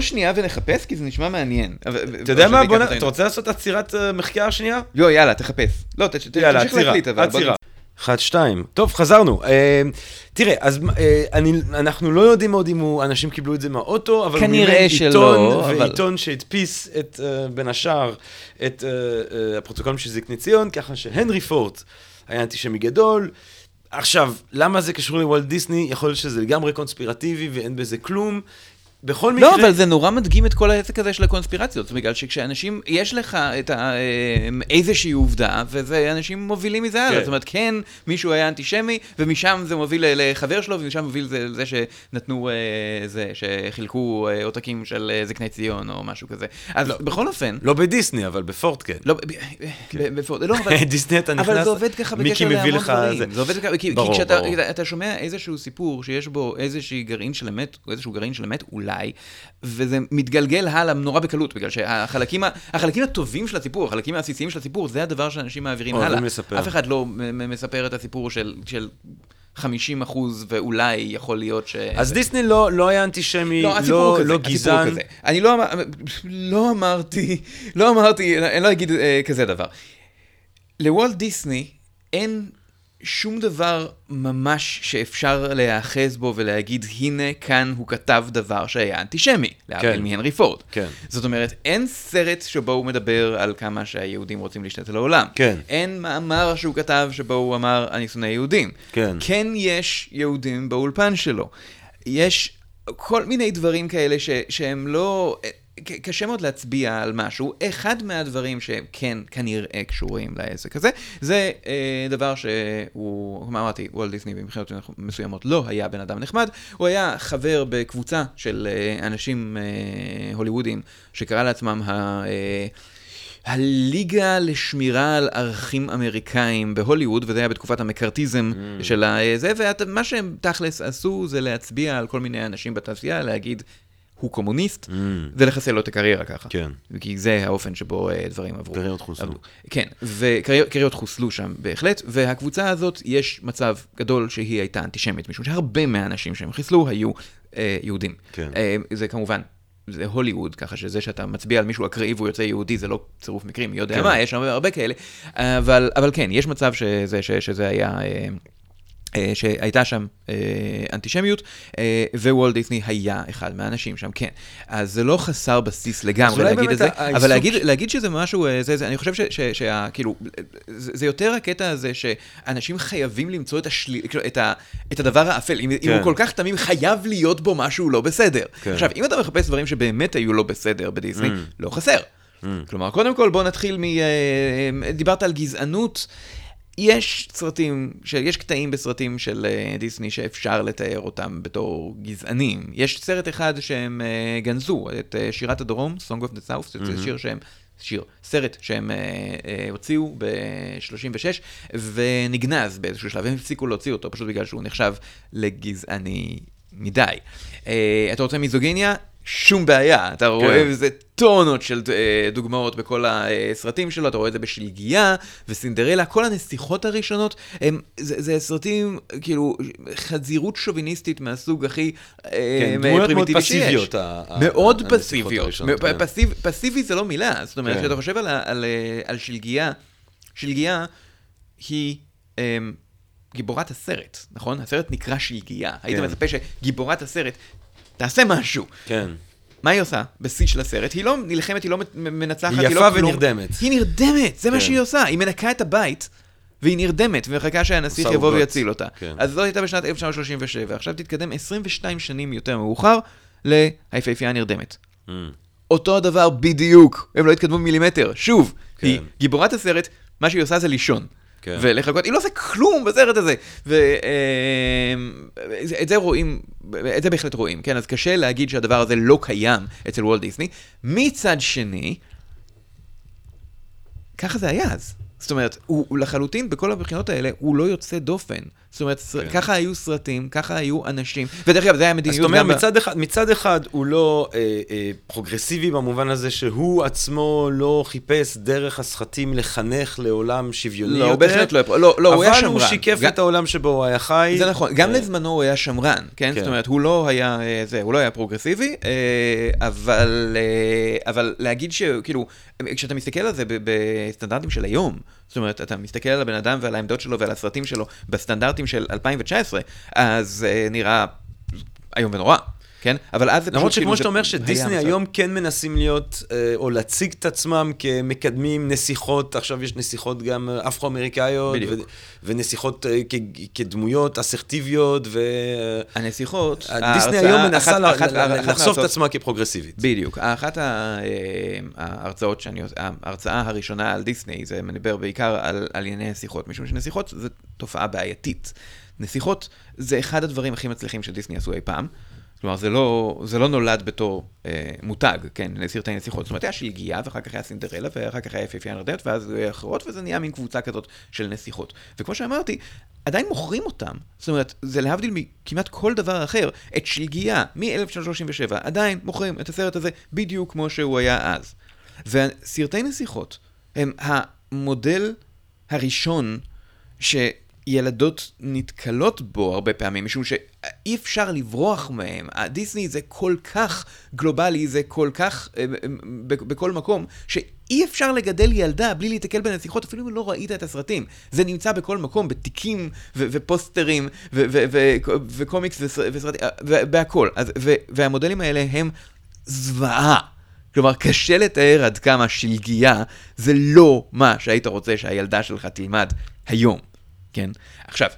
שנייה ונחפש, כי זה נשמע מעניין. אתה יודע מה? בוא נ... אתה רוצה לעשות עצירת אה, מחקר שנייה? לא, יאללה, תחפש. לא, תמשיך להקליט, אבל בוא אחת, שתיים. טוב, חזרנו. אה, תראה, אז אה, אני, אנחנו לא יודעים עוד אם הוא, אנשים קיבלו את זה מהאוטו, אבל כנראה הוא שלא, עיתון, אבל- ועיתון שהדפיס את, אה, בין השאר, את אה, אה, הפרוטוקולים של זקני ציון, ככה שהנרי פורט היה אנטישמי גדול. עכשיו, למה זה קשור לוולט דיסני? יכול להיות שזה לגמרי קונספירטיבי ואין בזה כלום. בכל מקרה... לא, אבל זה נורא מדגים את כל העסק הזה של הקונספירציות, בגלל שכשאנשים, יש לך את ה, אה, איזושהי עובדה, וזה אנשים מובילים מזה הלאה. כן. זאת אומרת, כן, מישהו היה אנטישמי, ומשם זה מוביל לחבר שלו, ומשם מוביל זה- לזה שנתנו, אה, זה, שחילקו אה, עותקים של אה, זקני ציון, או משהו כזה. אז בכל אופן, לא בדיסני, אבל בפורט כן. לא, ב- בפורט, לא, אבל... דיסני אתה נכנס, אבל זה עובד ככה בקשר להמון דברים. זה. זה עובד ככה, כי, כי ברור, כשאתה ברור. אתה, אתה שומע איזשהו סיפור שיש בו איזשהו גרעין של אמת, או איזשהו גרעין של אמת, אולי, וזה מתגלגל הלאה נורא בקלות, בגלל שהחלקים החלקים הטובים של הסיפור, החלקים העסיסיים של הסיפור, זה הדבר שאנשים מעבירים הלאה. לספר. אף אחד לא מספר את הסיפור של... של 50 אחוז, ואולי יכול להיות ש... אז דיסני לא, לא היה אנטישמי, לא, לא, כזה, לא גזען. כזה. אני לא, לא אמרתי, לא אמרתי, אני לא אגיד אה, כזה דבר. לוולט דיסני אין שום דבר ממש שאפשר להיאחז בו ולהגיד, הנה, כאן הוא כתב דבר שהיה אנטישמי, להבדיל כן. מהנרי פורד. כן. זאת אומרת, אין סרט שבו הוא מדבר על כמה שהיהודים רוצים להשתלט על העולם. כן. אין מאמר שהוא כתב שבו הוא אמר, אני שונא יהודים. כן. כן יש יהודים באולפן שלו. יש כל מיני דברים כאלה ש, שהם לא... קשה מאוד להצביע על משהו. אחד מהדברים שהם כן כנראה קשורים לעסק הזה, זה אה, דבר שהוא, כמו אמרתי, וולט דיסני במחירות מסוימות לא היה בן אדם נחמד, הוא היה חבר בקבוצה של אה, אנשים אה, הוליוודיים שקרא לעצמם ה... אה, הליגה לשמירה על ערכים אמריקאים בהוליווד, וזה היה בתקופת המקארתיזם mm. של הזה, ומה שהם תכלס עשו זה להצביע על כל מיני אנשים בתעשייה, להגיד, הוא קומוניסט, Mm. ולחסל לו את הקריירה ככה. כן. כי זה האופן שבו אה, דברים עברו. קריירות חוסלו. כן, וקריירות חוסלו שם בהחלט, והקבוצה הזאת, יש מצב גדול שהיא הייתה אנטישמית, משום שהרבה מהאנשים שהם חיסלו היו אה, יהודים. כן. אה, זה כמובן, זה הוליווד, ככה שזה שאתה מצביע על מישהו אקראי והוא יוצא יהודי, זה לא צירוף מקרים, מי יודע כן. מה, יש הרבה, הרבה כאלה. אבל, אבל כן, יש מצב שזה, ש, שזה היה... אה, שהייתה שם אה, אנטישמיות, אה, ווולט דיסני היה אחד מהאנשים שם, כן. אז זה לא חסר בסיס לגמרי להגיד את זה, אבל להגיד, להגיד שזה משהו, זה, זה, אני חושב ש, ש, שה, כאילו, זה, זה יותר הקטע הזה שאנשים חייבים למצוא את, השליל, כאילו, את, ה, את הדבר האפל. אם, אם כן. הוא כל כך תמים, חייב להיות בו משהו לא בסדר. כן. עכשיו, אם אתה מחפש דברים שבאמת היו לא בסדר בדיסני, Mm. לא חסר. כלומר, קודם כל בוא נתחיל מ... דיברת על גזענות. יש סרטים, יש קטעים בסרטים של אה, דיסני שאפשר לתאר אותם בתור גזענים. יש סרט אחד שהם אה, גנזו, את אה, שירת הדרום, Song of the South, זה Mm-hmm. שיר שהם... שיר, סרט שהם הוציאו ב-36 ונגנז באיזשהו שלב, הם הפסיקו להוציא אותו פשוט בגלל שהוא נחשב לגזעני מדי. אתה רוצה מיזוגיניה? שום בעיה, אתה רואה כן. איזה טונות של אה, דוגמאות בכל הסרטים שלו, אתה רואה את זה בשלגיה וסינדרלה, כל הנסיכות הראשונות, הם, זה, זה סרטים, כאילו, חזירות שוביניסטית מהסוג הכי אה, כן, מאוד פרימיטיבי שיש. פסיביות, ה- מאוד פסיביות. הראשונות, מ- כן. פסיב, פסיבי זה לא מילה, זאת אומרת, כן. כשאתה חושב על, על, אה, על שלגיה, שלגיה היא... אמ, גיבורת הסרט, נכון? הסרט נקרא שלגיה. היית כן. מצפה שגיבורת הסרט תעשה משהו. כן. מה היא עושה בשיא של הסרט? היא לא נלחמת, היא לא מנצחת, היא היא לא יפה כלום. ונרדמת. היא נרדמת, זה מה כן. שהיא עושה. היא מנקה את הבית, והיא נרדמת, ומחכה שהנסיך יבוא עוגות. ויציל אותה. כן. אז זאת הייתה בשנת 1937. עכשיו תתקדם 22 שנים יותר מאוחר, להיפהפייה הנרדמת. Mm. אותו הדבר בדיוק, הם לא התקדמו מילימטר. שוב, כן. היא גיבורת הסרט, מה שהיא עושה זה לישון. כן. ולחכות, היא לא עושה כלום בסרט הזה. ואת זה רואים, את זה בהחלט רואים, כן? אז קשה להגיד שהדבר הזה לא קיים אצל וולט דיסני. מצד שני, ככה זה היה אז. זאת אומרת, הוא לחלוטין, בכל הבחינות האלה, הוא לא יוצא דופן. זאת אומרת, כן. ככה היו סרטים, ככה היו אנשים, ודרך אגב, זה היה מדיניות אז זאת אומרת, גם... מצד אחד, מצד אחד הוא לא אה, אה, פרוגרסיבי במובן הזה שהוא עצמו לא חיפש דרך הסרטים לחנך לעולם שוויוני לא, יותר. הוא בהחלט לא, לא, לא הוא היה שמרן. אבל הוא שיקף גם- את העולם שבו הוא היה חי. זה נכון, גם אה, לזמנו הוא היה שמרן, כן? כן. זאת אומרת, הוא לא היה, אה, זה, הוא לא היה פרוגרסיבי, אה, אבל, אה, אבל להגיד שכאילו, כשאתה מסתכל על זה בסטנדרטים של היום, זאת אומרת, אתה מסתכל על הבן אדם ועל העמדות שלו ועל הסרטים שלו בסטנדרטים של 2019, אז אה, נראה איום ונורא, כן? אבל אז זה פשוט למרות כאילו שכמו זה שאתה אומר שדיסני. היום כן מנסים להיות, אה, או להציג את עצמם כמקדמים נסיכות, עכשיו יש נסיכות גם אה, אפרו-אמריקאיות, ונסיכות אה, כדמויות אסרטיביות, ו... הנסיכות, דיסני ההרצאה- היום מנסה לחשוף את עצמה כפרוגרסיבית. בדיוק. אחת אה, ההרצאות שאני עושה, ההרצאה הראשונה על דיסני, זה מדבר בעיקר על, על ענייני נסיכות, משום שנסיכות זה תופעה בעייתית. נסיכות זה אחד הדברים הכי מצליחים שדיסני עשו אי פעם. כלומר, זה לא, זה לא נולד בתור אה, מותג, כן, לסרטי נסיכות. זאת אומרת, היה שלגיה, ואחר כך היה סינדרלה, ואחר כך היה יפהפייה נרדמת, ואז היו אחרות, וזה נהיה מין קבוצה כזאת של נסיכות. וכמו שאמרתי, עדיין מוכרים אותם. זאת אומרת, זה להבדיל מכמעט כל דבר אחר. את שלגיה, מ-1937, עדיין מוכרים את הסרט הזה בדיוק כמו שהוא היה אז. וסרטי נסיכות הם המודל הראשון שילדות נתקלות בו הרבה פעמים, משום שאי אפשר לברוח מהם. הדיסני זה כל כך גלובלי, זה כל כך אה, אה, ב- בכל מקום, שאי אפשר לגדל ילדה בלי להתקל בנסיכות, אפילו אם לא ראית את הסרטים. זה נמצא בכל מקום, בתיקים ופוסטרים וקומיקס וס- וסרטים, אה, בהכל. והמודלים האלה הם זוועה. כלומר, קשה לתאר עד כמה שלגיה זה לא מה שהיית רוצה שהילדה שלך תלמד היום, כן? עכשיו,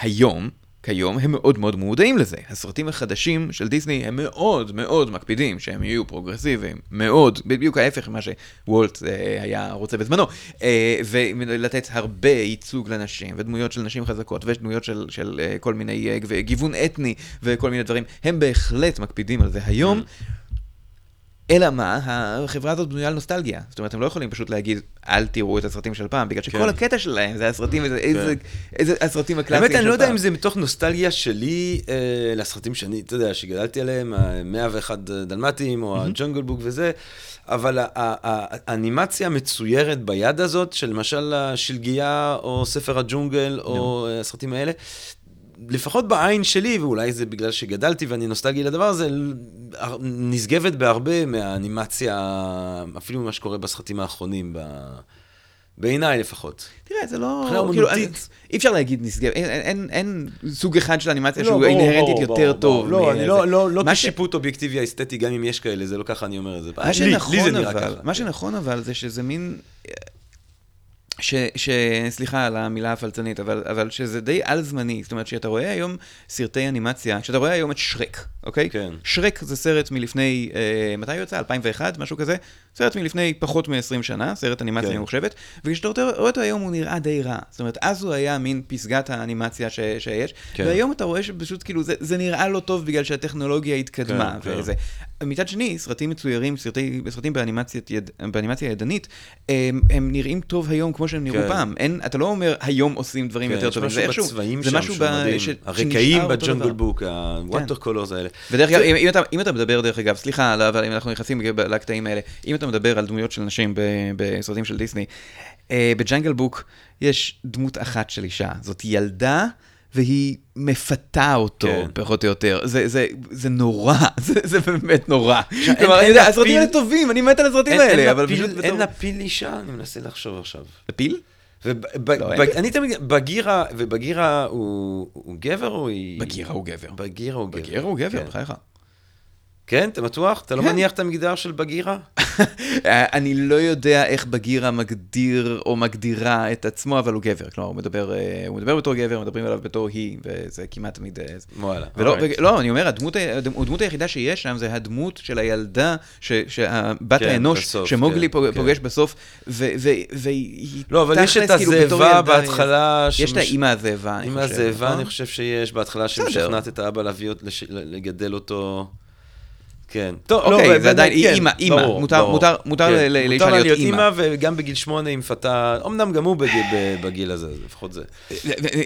היום, כיום, הם מאוד מאוד מודעים לזה. הסרטים החדשים של דיסני הם מאוד מאוד מקפידים שהם יהיו פרוגרסיביים, מאוד, בדיוק ההפך ממה שוולט אה, היה רוצה בזמנו, אה, ולתת הרבה ייצוג לנשים, ודמויות של נשים חזקות, ודמויות של, של אה, כל מיני אה, גיוון אתני וכל מיני דברים. הם בהחלט מקפידים על זה היום. אלא מה, החברה הזאת בנויה על נוסטלגיה. זאת אומרת, הם לא יכולים פשוט להגיד, אל תראו את הסרטים של פעם, בגלל שכל כן. הקטע שלהם זה הסרטים, איזה, איזה הסרטים הקלאסיים האמת, של פעם. אני לא יודע אם זה מתוך נוסטלגיה שלי אה, לסרטים שאני, אתה יודע, שגדלתי עליהם, ה-101 דלמטים, או הג'ונגל בוק וזה, אבל האנימציה המצוירת ביד הזאת, של למשל השלגיה, או ספר הג'ונגל, או הסרטים האלה, לפחות בעין שלי, ואולי זה בגלל שגדלתי ואני נוסטלגי לדבר הזה, נשגבת בהרבה מהאנימציה, אפילו ממה שקורה בסרטים האחרונים, ב... בעיניי לפחות. תראה, זה לא... מבחינה כאילו, אומנותית. אי אפשר להגיד נשגב, אין, אין, אין, אין סוג אחד של אנימציה לא, שהוא ברור, אינהרנטית ברור, יותר ברור, טוב. לא, אני. לא, לא, לא מה ש- כשיפוט אובייקטיבי אסתטי, גם אם יש כאלה, זה לא ככה אני אומר את זה. מה לי- לי שנכון זה נראה אבל. מה. שנכון אבל זה שזה מין... ש, ש... סליחה על המילה הפלצנית, אבל, אבל שזה די על-זמני. זאת אומרת, שאתה רואה היום סרטי אנימציה, שאתה רואה היום את שרק, אוקיי? כן. שרק זה סרט מלפני, אה, מתי הוא יצא? 2001? משהו כזה? סרט מלפני פחות מ-20 שנה, סרט אנימציה כן. ממוחשבת, וכשאתה רואה אותו היום הוא נראה די רע. זאת אומרת, אז הוא היה מין פסגת האנימציה ש, שיש, כן. והיום אתה רואה שפשוט כאילו זה, זה נראה לא טוב בגלל שהטכנולוגיה התקדמה. כן, כן. מצד שני, סרטים מצוירים, סרטי, סרטים באנימציית יד, באנימציה ידנית, הם, הם נראים טוב היום כמו שהם נראו כן. פעם. אין, אתה לא אומר, היום עושים דברים כן, יותר טובים. זה איכשהו, זה משהו ב-. ש- הרקעים בג'ונגל. בוק, ה-water colors האלה. ודרך אגב, אם, אם, אתה, אם אתה מדבר, דרך אגב, סליחה, אבל אם אנחנו נכנסים לקטעים האלה, אם אתה מדבר על דמויות של נשים ב- בסרטים של דיסני, אה, בג'אנגל בוק יש דמות אחת של אישה, זאת ילדה. והיא מפתה אותו, כן. פחות או יותר. זה, זה, זה נורא, זה, זה באמת נורא. אין- כלומר, אין לה הסרטים האלה טובים, אני מת על הסרטים אין- אין האלה, לה אבל פשוט... אין לה פיל אישה? אני מנסה לחשוב עכשיו. פיל? וב- לא, ב- אין. אני תמיד, בגירה, ובגירה הוא הוא גבר או היא... בגירה הוא גבר. בגירה הוא גבר. בגר הוא גבר. בחייך. כן, אתה בטוח? אתה לא כן. מניח את המגדר של בגירה? אני לא יודע איך בגירה מגדיר או מגדירה את עצמו, אבל הוא גבר. כלומר, הוא מדבר, אה, הוא מדבר בתור גבר, מדברים עליו בתור היא, וזה כמעט תמיד... וואלה. ולא, אוקיי. ו- לא, אני אומר, הדמות, הדמות היחידה שיש שם זה הדמות של הילדה, ש- שהבת כן, האנוש, בסוף, שמוגלי כן, כן. פוגש בסוף, ו- ו- והיא לא, אבל יש את כאילו, בתור הזאבה בהתחלה. יש את האימא הזאבה, אני חושב, הזאבה, נכון? אני חושב שיש בהתחלה. שמשכנעת את האבא לגדל אותו. כן. טוב, אוקיי, לא, זה עדיין, כן, היא אימא, אימא, ברור, מותר- ברור. מותר- מותר כן, ל- ל- לאישה מותר לה להיות אימא. וגם בגיל שמונה היא מפתה, אמנם גם הוא בגיל- בגיל הזה, לפחות זה.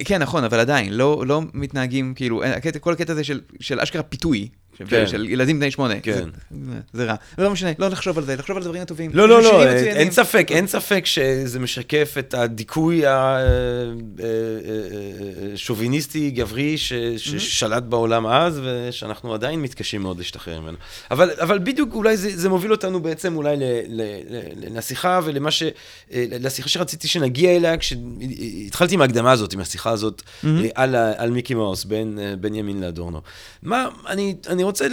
כן, נכון, אבל עדיין, לא, לא מתנהגים, כאילו, הקטע, כל הקטע הזה של, של אשכרה פיתוי, כן. של ילדים בני שמונה, כן. זה, זה רע. לא משנה, לא לחשוב על זה, לחשוב על דברים הטובים. לא, לא, לא, אה, מצוינים. אין ספק, אין ספק שזה משקף את הדיכוי השוביניסטי גברי ש- ששלט בעולם אז, ושאנחנו עדיין מתקשים מאוד להשתחרר ממנו. אבל, אבל בדיוק אולי זה, זה מוביל אותנו בעצם אולי ל, ל, ל, לשיחה ולמה ש... אה, לשיחה שרציתי שנגיע אליה, כשהתחלתי עם ההקדמה הזאת, עם השיחה הזאת אה, על, על מיקי מאוס, בין אה, בנימין לאדורנו. מה, אני, אני רוצה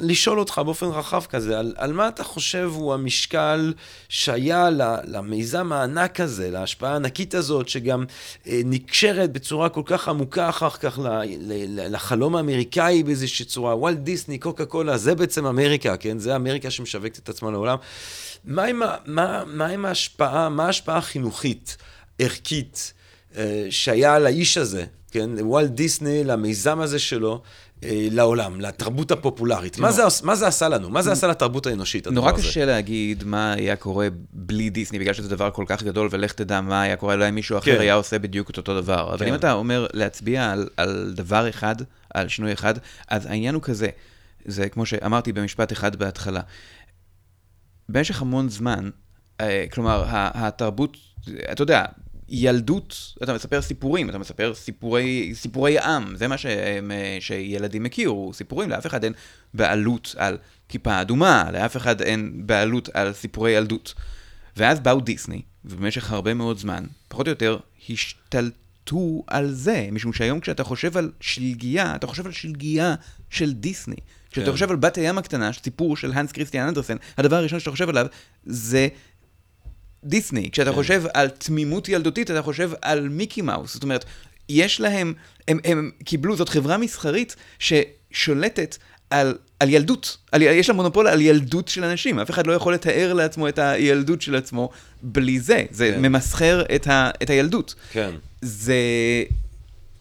לשאול אותך באופן רחב כזה, על, על מה אתה חושב הוא המשקל שהיה למיזם הענק הזה, להשפעה הענקית הזאת, שגם אה, נקשרת בצורה כל כך עמוקה אחר כך לחלום האמריקאי באיזושהי צורה, וולט דיסני, קוקה קולה, זה בעצם אמריקה, כן? זה אמריקה שמשווקת את עצמה לעולם. מה עם, ההשפעה, מה ההשפעה החינוכית, ערכית, אה, שהיה על האיש הזה, כן? וולט דיסני, למיזם הזה שלו, לעולם, לתרבות הפופולרית. מה זה, מה זה עשה לנו? מה זה עשה לתרבות האנושית, נורא? קשה להגיד מה היה קורה בלי דיסני, בגלל שזה דבר כל כך גדול, ולך תדע מה היה קורה, אולי מישהו אחר כן. היה עושה בדיוק את אותו דבר. אבל כן. אם אתה אומר להצביע על, על דבר אחד, על שינוי אחד, אז העניין הוא כזה, זה כמו שאמרתי במשפט אחד בהתחלה. במשך המון זמן, אה, כלומר, התרבות, אתה יודע, ילדות, אתה מספר סיפורים, אתה מספר סיפורי, סיפורי עם, זה מה שהם, אה, שילדים הכירו, סיפורים, לאף אחד אין בעלות על כיפה אדומה, לאף אחד אין בעלות על סיפורי ילדות. ואז באו דיסני, ובמשך הרבה מאוד זמן, פחות או יותר, השתלטו על זה, משום שהיום כשאתה חושב על שלגיה, אתה חושב על שלגיה של דיסני. כשאתה כן. חושב על בת הים הקטנה, סיפור של הנס כריסטיאן אנדרסן, הדבר הראשון שאתה חושב עליו זה דיסני. כשאתה כן. חושב על תמימות ילדותית, אתה חושב על מיקי מאוס. זאת אומרת, יש להם, הם, הם קיבלו, זאת חברה מסחרית ששולטת על, על ילדות. על, יש לה מונופול על ילדות של אנשים. אף אחד לא יכול לתאר לעצמו את הילדות של עצמו בלי זה. זה כן. ממסחר את, ה, את הילדות. כן. זה,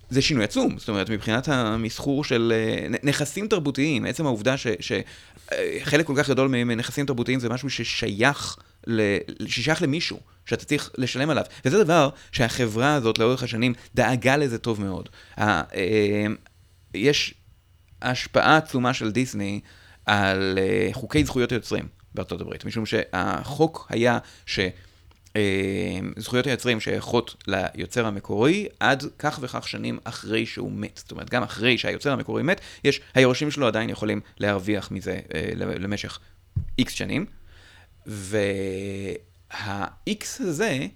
זה שינוי עצום, זאת אומרת, מבחינת המסחור של אה, נכסים תרבותיים, עצם העובדה שחלק כל כך גדול מנכסים תרבותיים זה משהו ששייך, ששייך למישהו, שאתה צריך לשלם עליו. וזה דבר שהחברה הזאת לאורך השנים דאגה לזה טוב מאוד. אה, יש השפעה עצומה של דיסני על אה, חוקי זכויות היוצרים בארצות הברית, משום שהחוק היה ש... אה, זכויות היוצרים שייכות ליוצר המקורי עד כך וכך שנים אחרי שהוא מת. זאת אומרת, גם אחרי שהיוצר המקורי מת, יש, היורשים שלו עדיין יכולים להרוויח מזה למשך איקס שנים. וה-X הזה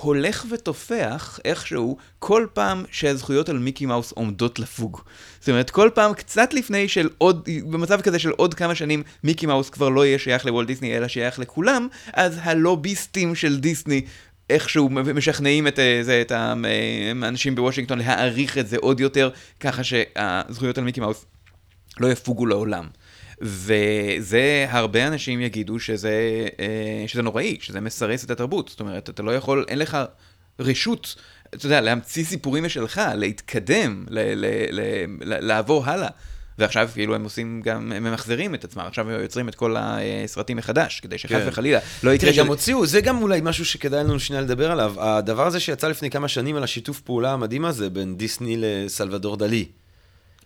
הולך ותופח איכשהו כל פעם שהזכויות על מיקי מאוס עומדות לפוג. זאת אומרת, כל פעם קצת לפני של עוד, במצב כזה של עוד כמה שנים מיקי מאוס כבר לא יהיה שייך לוולט דיסני אלא שייך לכולם, אז הלוביסטים של דיסני איכשהו משכנעים את, אה, זה, את האנשים בוושינגטון להעריך את זה עוד יותר, ככה שהזכויות על מיקי מאוס לא יפוגו לעולם. וזה, הרבה אנשים יגידו שזה, אה, שזה נוראי, שזה מסרס את התרבות. זאת אומרת, אתה לא יכול, אין לך רשות, אתה יודע, להמציא סיפורים משלך, להתקדם, ל- ל- ל- ל- לעבור הלאה. ועכשיו כאילו הם עושים גם, הם ממחזרים את עצמם, עכשיו הם יוצרים את כל הסרטים מחדש, כדי שחס כן. וחלילה לא יקרה תראה, גם הוציאו, זה גם אולי משהו שכדאי לנו שנייה לדבר עליו. הדבר הזה שיצא לפני כמה שנים על השיתוף פעולה המדהים הזה בין דיסני לסלבדור דלי.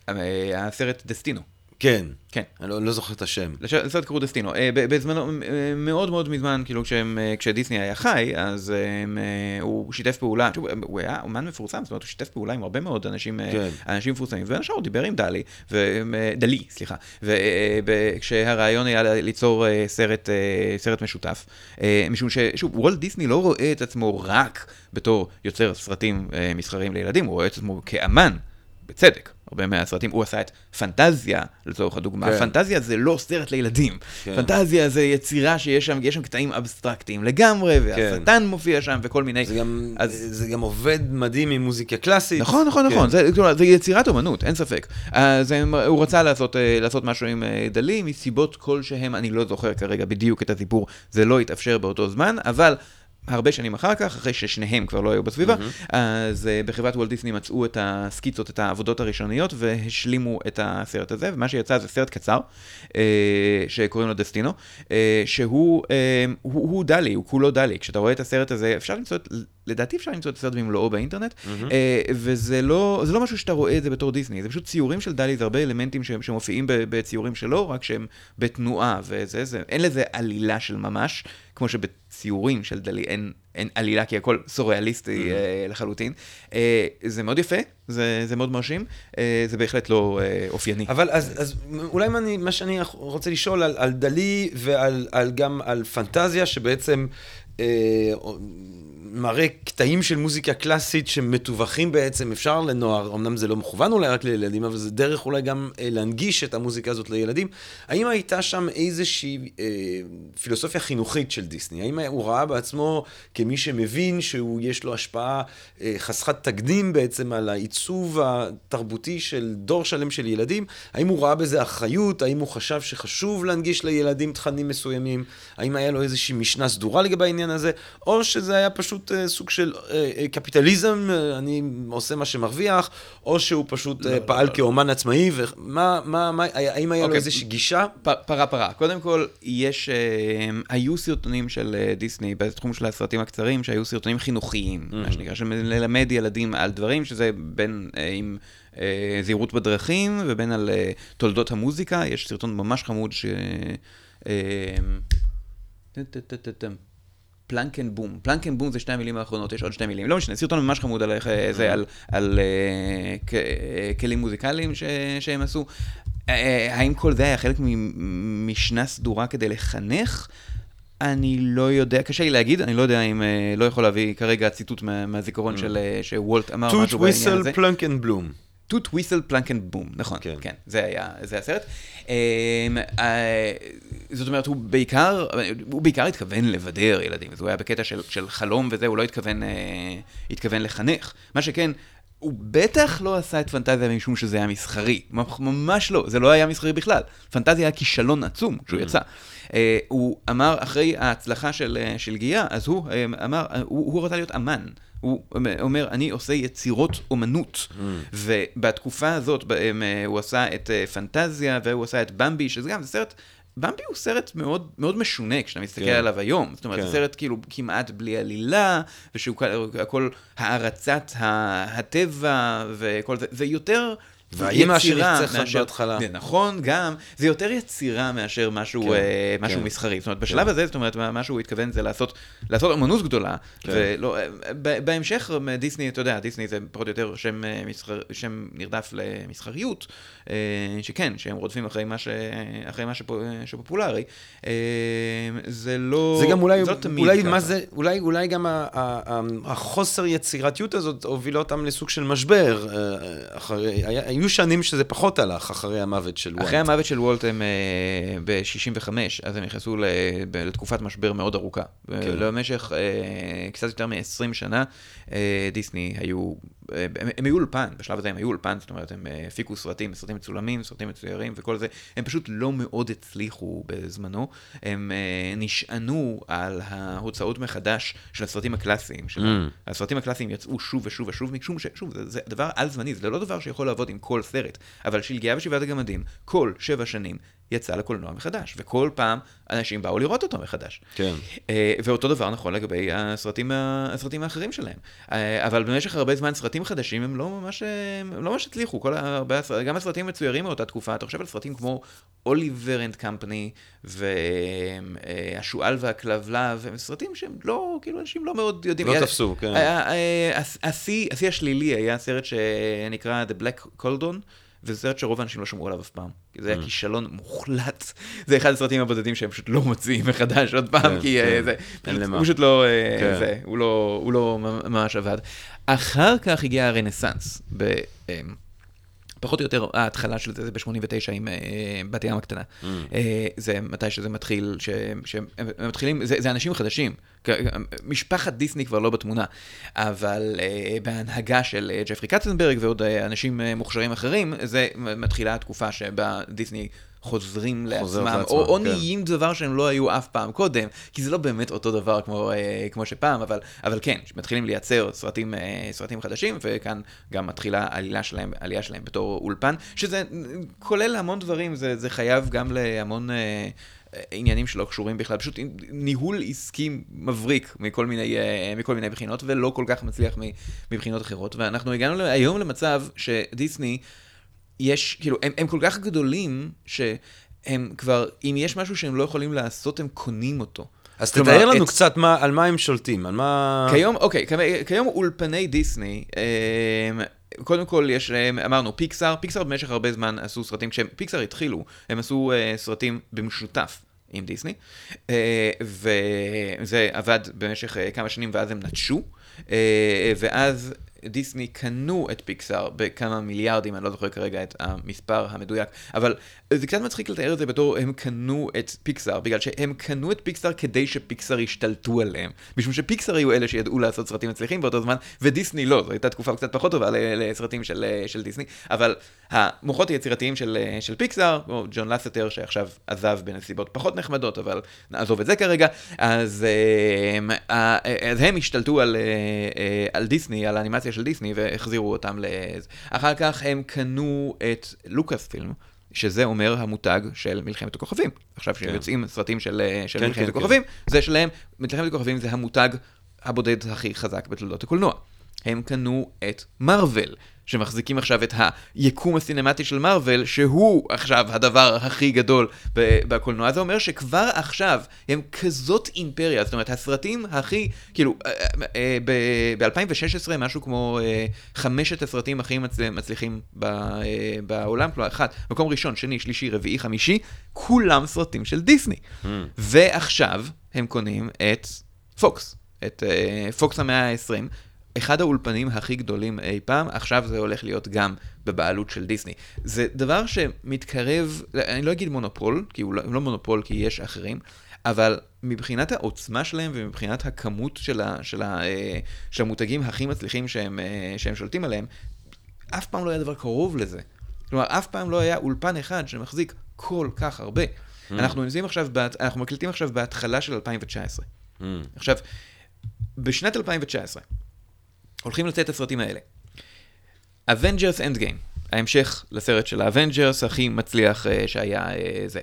אה, הסרט דסטינו. כן. כן. אני לא, לא זוכר את השם. לש- לסרט קראו דסטינו. אה, בזמנו, אה, מאוד מאוד מזמן, כאילו כשהם, אה, כשדיסני היה חי, אז אה, הם, אה, הוא שיתף פעולה, הוא היה אומן מפורסם, זאת אומרת, הוא שיתף פעולה עם הרבה מאוד אנשים, כן. אנשים מפורסמים, בין השאר הוא דיבר עם דלי, ו- דלי, סליחה, וכשהרעיון היה ליצור סרט, סרט משותף, משום ששוב, וולט דיסני לא רואה את עצמו רק בתור יוצר סרטים מסחריים לילדים, הוא רואה את עצמו כאמן. בצדק, הרבה מהסרטים, הוא עשה את פנטזיה, לצורך הדוגמה. כן. פנטזיה זה לא סרט לילדים. כן. פנטזיה זה יצירה שיש שם, יש שם קטעים אבסטרקטיים לגמרי, והשטן מופיע שם וכל מיני... זה גם, אז- זה גם עובד מדהים עם מוזיקה קלאסית. נכון, נכון, נכון, כן. זה, כלומר, זה יצירת אומנות, אין ספק. אז הם- הוא רצה לעשות, אה, לעשות משהו עם אה, דלי, מסיבות כלשהם, אני לא זוכר כרגע בדיוק את הסיפור, זה לא התאפשר באותו זמן, אבל... הרבה שנים אחר כך, אחרי ששניהם כבר לא היו בסביבה, אז אה, בחברת וולט דיסני מצאו את הסקיצות, את העבודות הראשוניות, והשלימו את הסרט הזה, ומה שיצא זה סרט קצר, אה, שקוראים לו דסטינו, אה, שהוא אה, הוא, הוא דלי, הוא כולו דלי. כשאתה רואה את הסרט הזה, אפשר למצוא, את- לדעתי אפשר למצוא את הסרט במלואו באינטרנט, אה, וזה לא, לא משהו שאתה רואה את זה בתור דיסני, זה פשוט ציורים של דלי, זה הרבה אלמנטים ש- שמופיעים בציורים שלו, רק שהם בתנועה, וזה, זה, אין לזה עלילה של ממש, כמו שבציורים של דלי אין, אין עלילה, כי הכל סוריאליסטי אה, לחלוטין. אה, זה מאוד יפה, זה, זה מאוד מרשים, אה, זה בהחלט לא אה, אופייני. אבל אז, אז אולי מה, אני, מה שאני רוצה לשאול על, על דלי ועל על, גם על פנטזיה, שבעצם אה, מראה קטעים של מוזיקה קלאסית שמתווכים בעצם, אפשר לנוער, אמנם זה לא מכוון אולי רק לילדים, אבל זה דרך אולי גם אה, להנגיש את המוזיקה הזאת לילדים. האם הייתה שם איזושהי אה, פילוסופיה חינוכית של דיסני? האם הוא ראה בעצמו כמי שמבין שיש לו השפעה אה, חסכת תקדים בעצם על העיצוב התרבותי של דור שלם של ילדים? האם הוא ראה בזה אחריות? האם הוא חשב שחשוב להנגיש לילדים תכנים מסוימים? האם היה לו איזושהי משנה סדורה לגבי העניין הזה? או שזה היה פשוט אה, סוג של אה, אה, קפיטליזם, אה, אני עושה מה שמרוויח, או שהוא פשוט אה, פעל כאומן עצמאי, ומה, מה, מה, האם היה לו אוקיי. איזושהי גישה? פ- פרה פרה. קודם כל, יש, אה, היו סרטונים של אה, דיסני בתחום של הסרטים הקצרים, שהיו סרטונים חינוכיים, מה שנקרא, של ללמד ילדים על דברים, שזה בין אה, עם אה, זהירות בדרכים ובין על אה, תולדות המוזיקה. יש סרטון ממש חמוד ש... אה, טה-טה-טה-טה-טם. Plunk and Boom. Plunk and Boom זה שתי המילים האחרונות, יש עוד שתי מילים. לא משנה, סרטון ממש חמוד על איך, זה, על, על אה, כלים מוזיקליים ש, שהם עשו. אה, האם כל זה היה חלק ממשנה סדורה כדי לחנך? אני לא יודע, קשה לי להגיד, אני לא יודע אם, אה, לא יכול להביא כרגע ציטוט מה, מהזיכרון של, שוולט אמר טוט משהו בעניין הזה. Whistle Plunk Toot Whistle Plunk and Boom, נכון, כן. כן, זה היה, זה הסרט. אמ, אה, זאת אומרת, הוא בעיקר, הוא בעיקר התכוון לבדר ילדים, אז הוא היה בקטע של, של חלום וזה, הוא לא התכוון, אה, התכוון לחנך. מה שכן, הוא בטח לא עשה את פנטזיה משום שזה היה מסחרי, ממש לא, זה לא היה מסחרי בכלל. פנטזיה היה כישלון עצום כשהוא יצא. אה, הוא אמר, אחרי ההצלחה של, של גיאה, אז הוא אה, אמר, הוא, הוא רצה להיות אמן. הוא אומר, אני עושה יצירות אומנות. ובתקופה הזאת בהם, אה, הוא עשה את אה, פנטזיה, והוא עשה את במבי, שזה גם, סרט... במבי הוא סרט מאוד, מאוד משונה כשאתה מסתכל כן. עליו היום. זאת אומרת, כן. זה סרט כאילו כמעט בלי עלילה, ושהוא כל- הכל הערצת הטבע וכל זה. זה יותר... שנרצחת מאשר- בהתחלה. זה נכון, גם. זה יותר יצירה מאשר משהו, כן, אה, משהו כן. מסחרי. זאת אומרת, בשלב הזה, זאת אומרת, מה שהוא התכוון זה לעשות, לעשות אמנות גדולה. כן. ולא, אה, ב- בהמשך, אה, דיסני, אתה יודע, דיסני זה פחות או יותר שם, אה, מסחר, שם נרדף למסחריות, שכן, שהם רודפים אחרי מה, ש, אחרי מה שפו, שפופולרי. אה, זה לא... זה גם אולי, זה לא אולי. מה זה, אולי, אולי גם ה- ה- החוסר יצירתיות הזאת הובילה אותם לסוג של משבר. אה, אחרי, היו שנים שזה פחות הלך אחרי המוות של וואט. אחרי המוות של וולט הם אה, ב-65, אז הם נכנסו לתקופת משבר מאוד ארוכה. כן. למשך אה, קצת יותר מ-20 שנה, אה, דיסני היו, אה, הם, הם היו אולפן, בשלב הזה הם היו אולפן, זאת אומרת, הם אה, הפיקו סרטים, סרטים מצולמים, סרטים מצוירים וכל זה. הם פשוט לא מאוד הצליחו בזמנו. הם אה, נשענו על ההוצאות מחדש של הסרטים הקלאסיים שלהם. Mm. הסרטים הקלאסיים יצאו שוב ושוב ושוב, משום ששוב, זה, זה דבר על-זמני, זה לא דבר שיכול לעבוד עם כל סרט, אבל שלגיה ושבעת הגמדים, כל שבע שנים יצא לקולנוע מחדש, וכל פעם אנשים באו לראות אותו מחדש. כן. אה, ואותו דבר נכון לגבי הסרטים, הסרטים האחרים שלהם. אה, אבל במשך הרבה זמן סרטים חדשים הם לא ממש, אה, הם לא ממש הצליחו. כל הרבה, גם הסרטים מצוירים מאותה תקופה, אתה חושב על סרטים כמו אוליבר אנד קמפני, והשועל והכלבלב, הם סרטים שהם לא, כאילו אנשים לא מאוד יודעים. לא היה- תפסו, כן. השיא השלילי היה סרט שנקרא The Black Coldon. וזה סרט שרוב האנשים לא שמעו עליו אף פעם. כי Mm. זה היה כישלון מוחלט. זה אחד הסרטים הבודדים שהם פשוט לא מוציאים מחדש עוד פעם, כן, כי אה, כן. זה. הוא פשוט לא, אה, כן. זה, הוא לא, הוא לא ממש עבד. אחר כך הגיע הרנסאנס. פחות או יותר ההתחלה של זה זה ב-89 עם אה, בת ים הקטנה. Mm. אה, זה מתי שזה מתחיל, שהם הם מתחילים, זה, אנשים חדשים. משפחת דיסני כבר לא בתמונה, אבל אה, בהנהגה של ג'פרי קצנברג ועוד אנשים מוכשרים אחרים, זה מתחילה התקופה שבה דיסני חוזרים לעצמם, לעצמם, או, או כן. נהיים דבר שהם לא היו אף פעם קודם, כי זה לא באמת אותו דבר כמו, אה, כמו שפעם, אבל, אבל כן, מתחילים לייצר סרטים, אה, סרטים חדשים, וכאן גם מתחילה העלייה שלהם, העלייה שלהם בתור אולפן, שזה כולל המון דברים, זה, זה חייב גם להמון... אה, עניינים שלא קשורים בכלל, פשוט ניהול עסקי מבריק מכל מיני, אה, מכל מיני בחינות, ולא כל כך מצליח מבחינות אחרות. ואנחנו הגענו היום למצב שדיסני, יש, כאילו, הם, הם כל כך גדולים, שהם כבר, אם יש משהו שהם לא יכולים לעשות, הם קונים אותו. אז כלומר, תתאר לנו את- קצת מה- על מה הם שולטים, על מה... כיום, אוקיי, כיום- אולפני דיסני, אמ, קודם כל יש להם, אמרנו, פיקסאר, פיקסאר במשך הרבה זמן עשו סרטים, כשהם, פיקסאר התחילו, הם עשו אה, סרטים במשותף. עם דיסני, אה, וזה עבד במשך אה, כמה שנים ואז הם נטשו, אה, ואז דיסני קנו את פיקסאר בכמה מיליארדים, אני לא זוכר כרגע את המספר המדויק, אבל זה קצת מצחיק לתאר את זה בתור הם קנו את פיקסאר, בגלל שהם קנו את פיקסאר כדי שפיקסאר ישתלטו עליהם, משום שפיקסאר היו אלה שידעו לעשות סרטים מצליחים באותו זמן, ודיסני לא, זו הייתה תקופה קצת פחות טובה לסרטים של, של דיסני, אבל המוחות היצירתיים של, של פיקסאר, כמו ג'ון לסטר שעכשיו עזב בנסיבות פחות נחמדות, אבל נעזוב את זה כרגע, אז, אה, אז הם השתלטו על, אה, על דיסני, על האנימציה של דיסני, והחזירו אותם ל... אחר כך הם קנו את לוקאס פילם. שזה אומר המותג של מלחמת הכוכבים. עכשיו כן. כשיוצאים סרטים של, של כן, מלחמת כן, הכוכבים, זה שלהם, מלחמת הכוכבים זה המותג הבודד הכי חזק בתולדות הקולנוע. הם קנו את מארוול, שמחזיקים עכשיו את היקום הסינמטי של מארוול, שהוא עכשיו הדבר הכי גדול בקולנוע. זה אומר שכבר עכשיו הם כזאת אימפריה, זאת אומרת, הסרטים הכי, כאילו, ב-2016 משהו כמו אה, חמשת הסרטים הכי מצל- מצליחים אה, בעולם, כלומר, אחד, מקום ראשון, שני, שלישי, רביעי, חמישי, כולם סרטים של דיסני. Mm. ועכשיו הם קונים את פוקס, את אה, פוקס המאה ה-20. אחד האולפנים הכי גדולים אי פעם, עכשיו זה הולך להיות גם בבעלות של דיסני. זה דבר שמתקרב, אני לא אגיד מונופול, כי הוא לא, לא מונופול כי יש אחרים, אבל מבחינת העוצמה שלהם ומבחינת הכמות של, ה, של, ה, אה, של המותגים הכי מצליחים שהם, אה, שהם שולטים עליהם, אף פעם לא היה דבר קרוב לזה. כלומר, אף פעם לא היה אולפן אחד שמחזיק כל כך הרבה. Mm. אנחנו עכשיו, בת- אנחנו מקליטים עכשיו בהתחלה של 2019. Mm. עכשיו, בשנת 2019, הולכים לצאת הסרטים האלה. Avengers Endgame, ההמשך לסרט של ה Avengers הכי מצליח uh, שהיה uh, זה.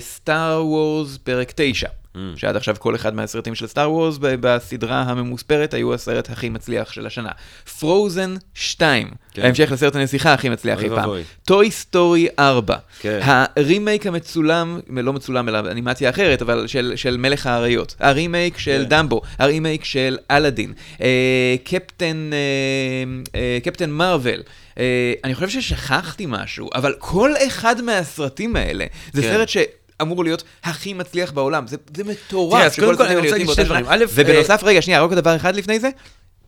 Star uh, Wars פרק 9, Mm. שעד עכשיו כל אחד מהסרטים של Star Wars בסדרה הממוספרת היו הסרט הכי מצליח של השנה. Frozen 2, כן. ההמשך לסרט הנסיכה הכי מצליח אי פעם. Toy Story 4, כן. הרימייק המצולם, לא מצולם אלא אנימציה אחרת, אבל של, של מלך האריות. הרימייק של כן. דמבו, הרימייק של אלאדין, אה, Captain, אה, אה, Captain Marvel. אה, אני חושב ששכחתי משהו, אבל כל אחד מהסרטים האלה, זה כן. סרט ש... אמור להיות הכי מצליח בעולם, זה, זה מטורף. תראה, אז שכל קודם כל הסרטים אני האלה רוצה יוצאים להגיד באותה שנה. דברים. ובנוסף, רגע, שנייה, רק דבר אחד לפני זה,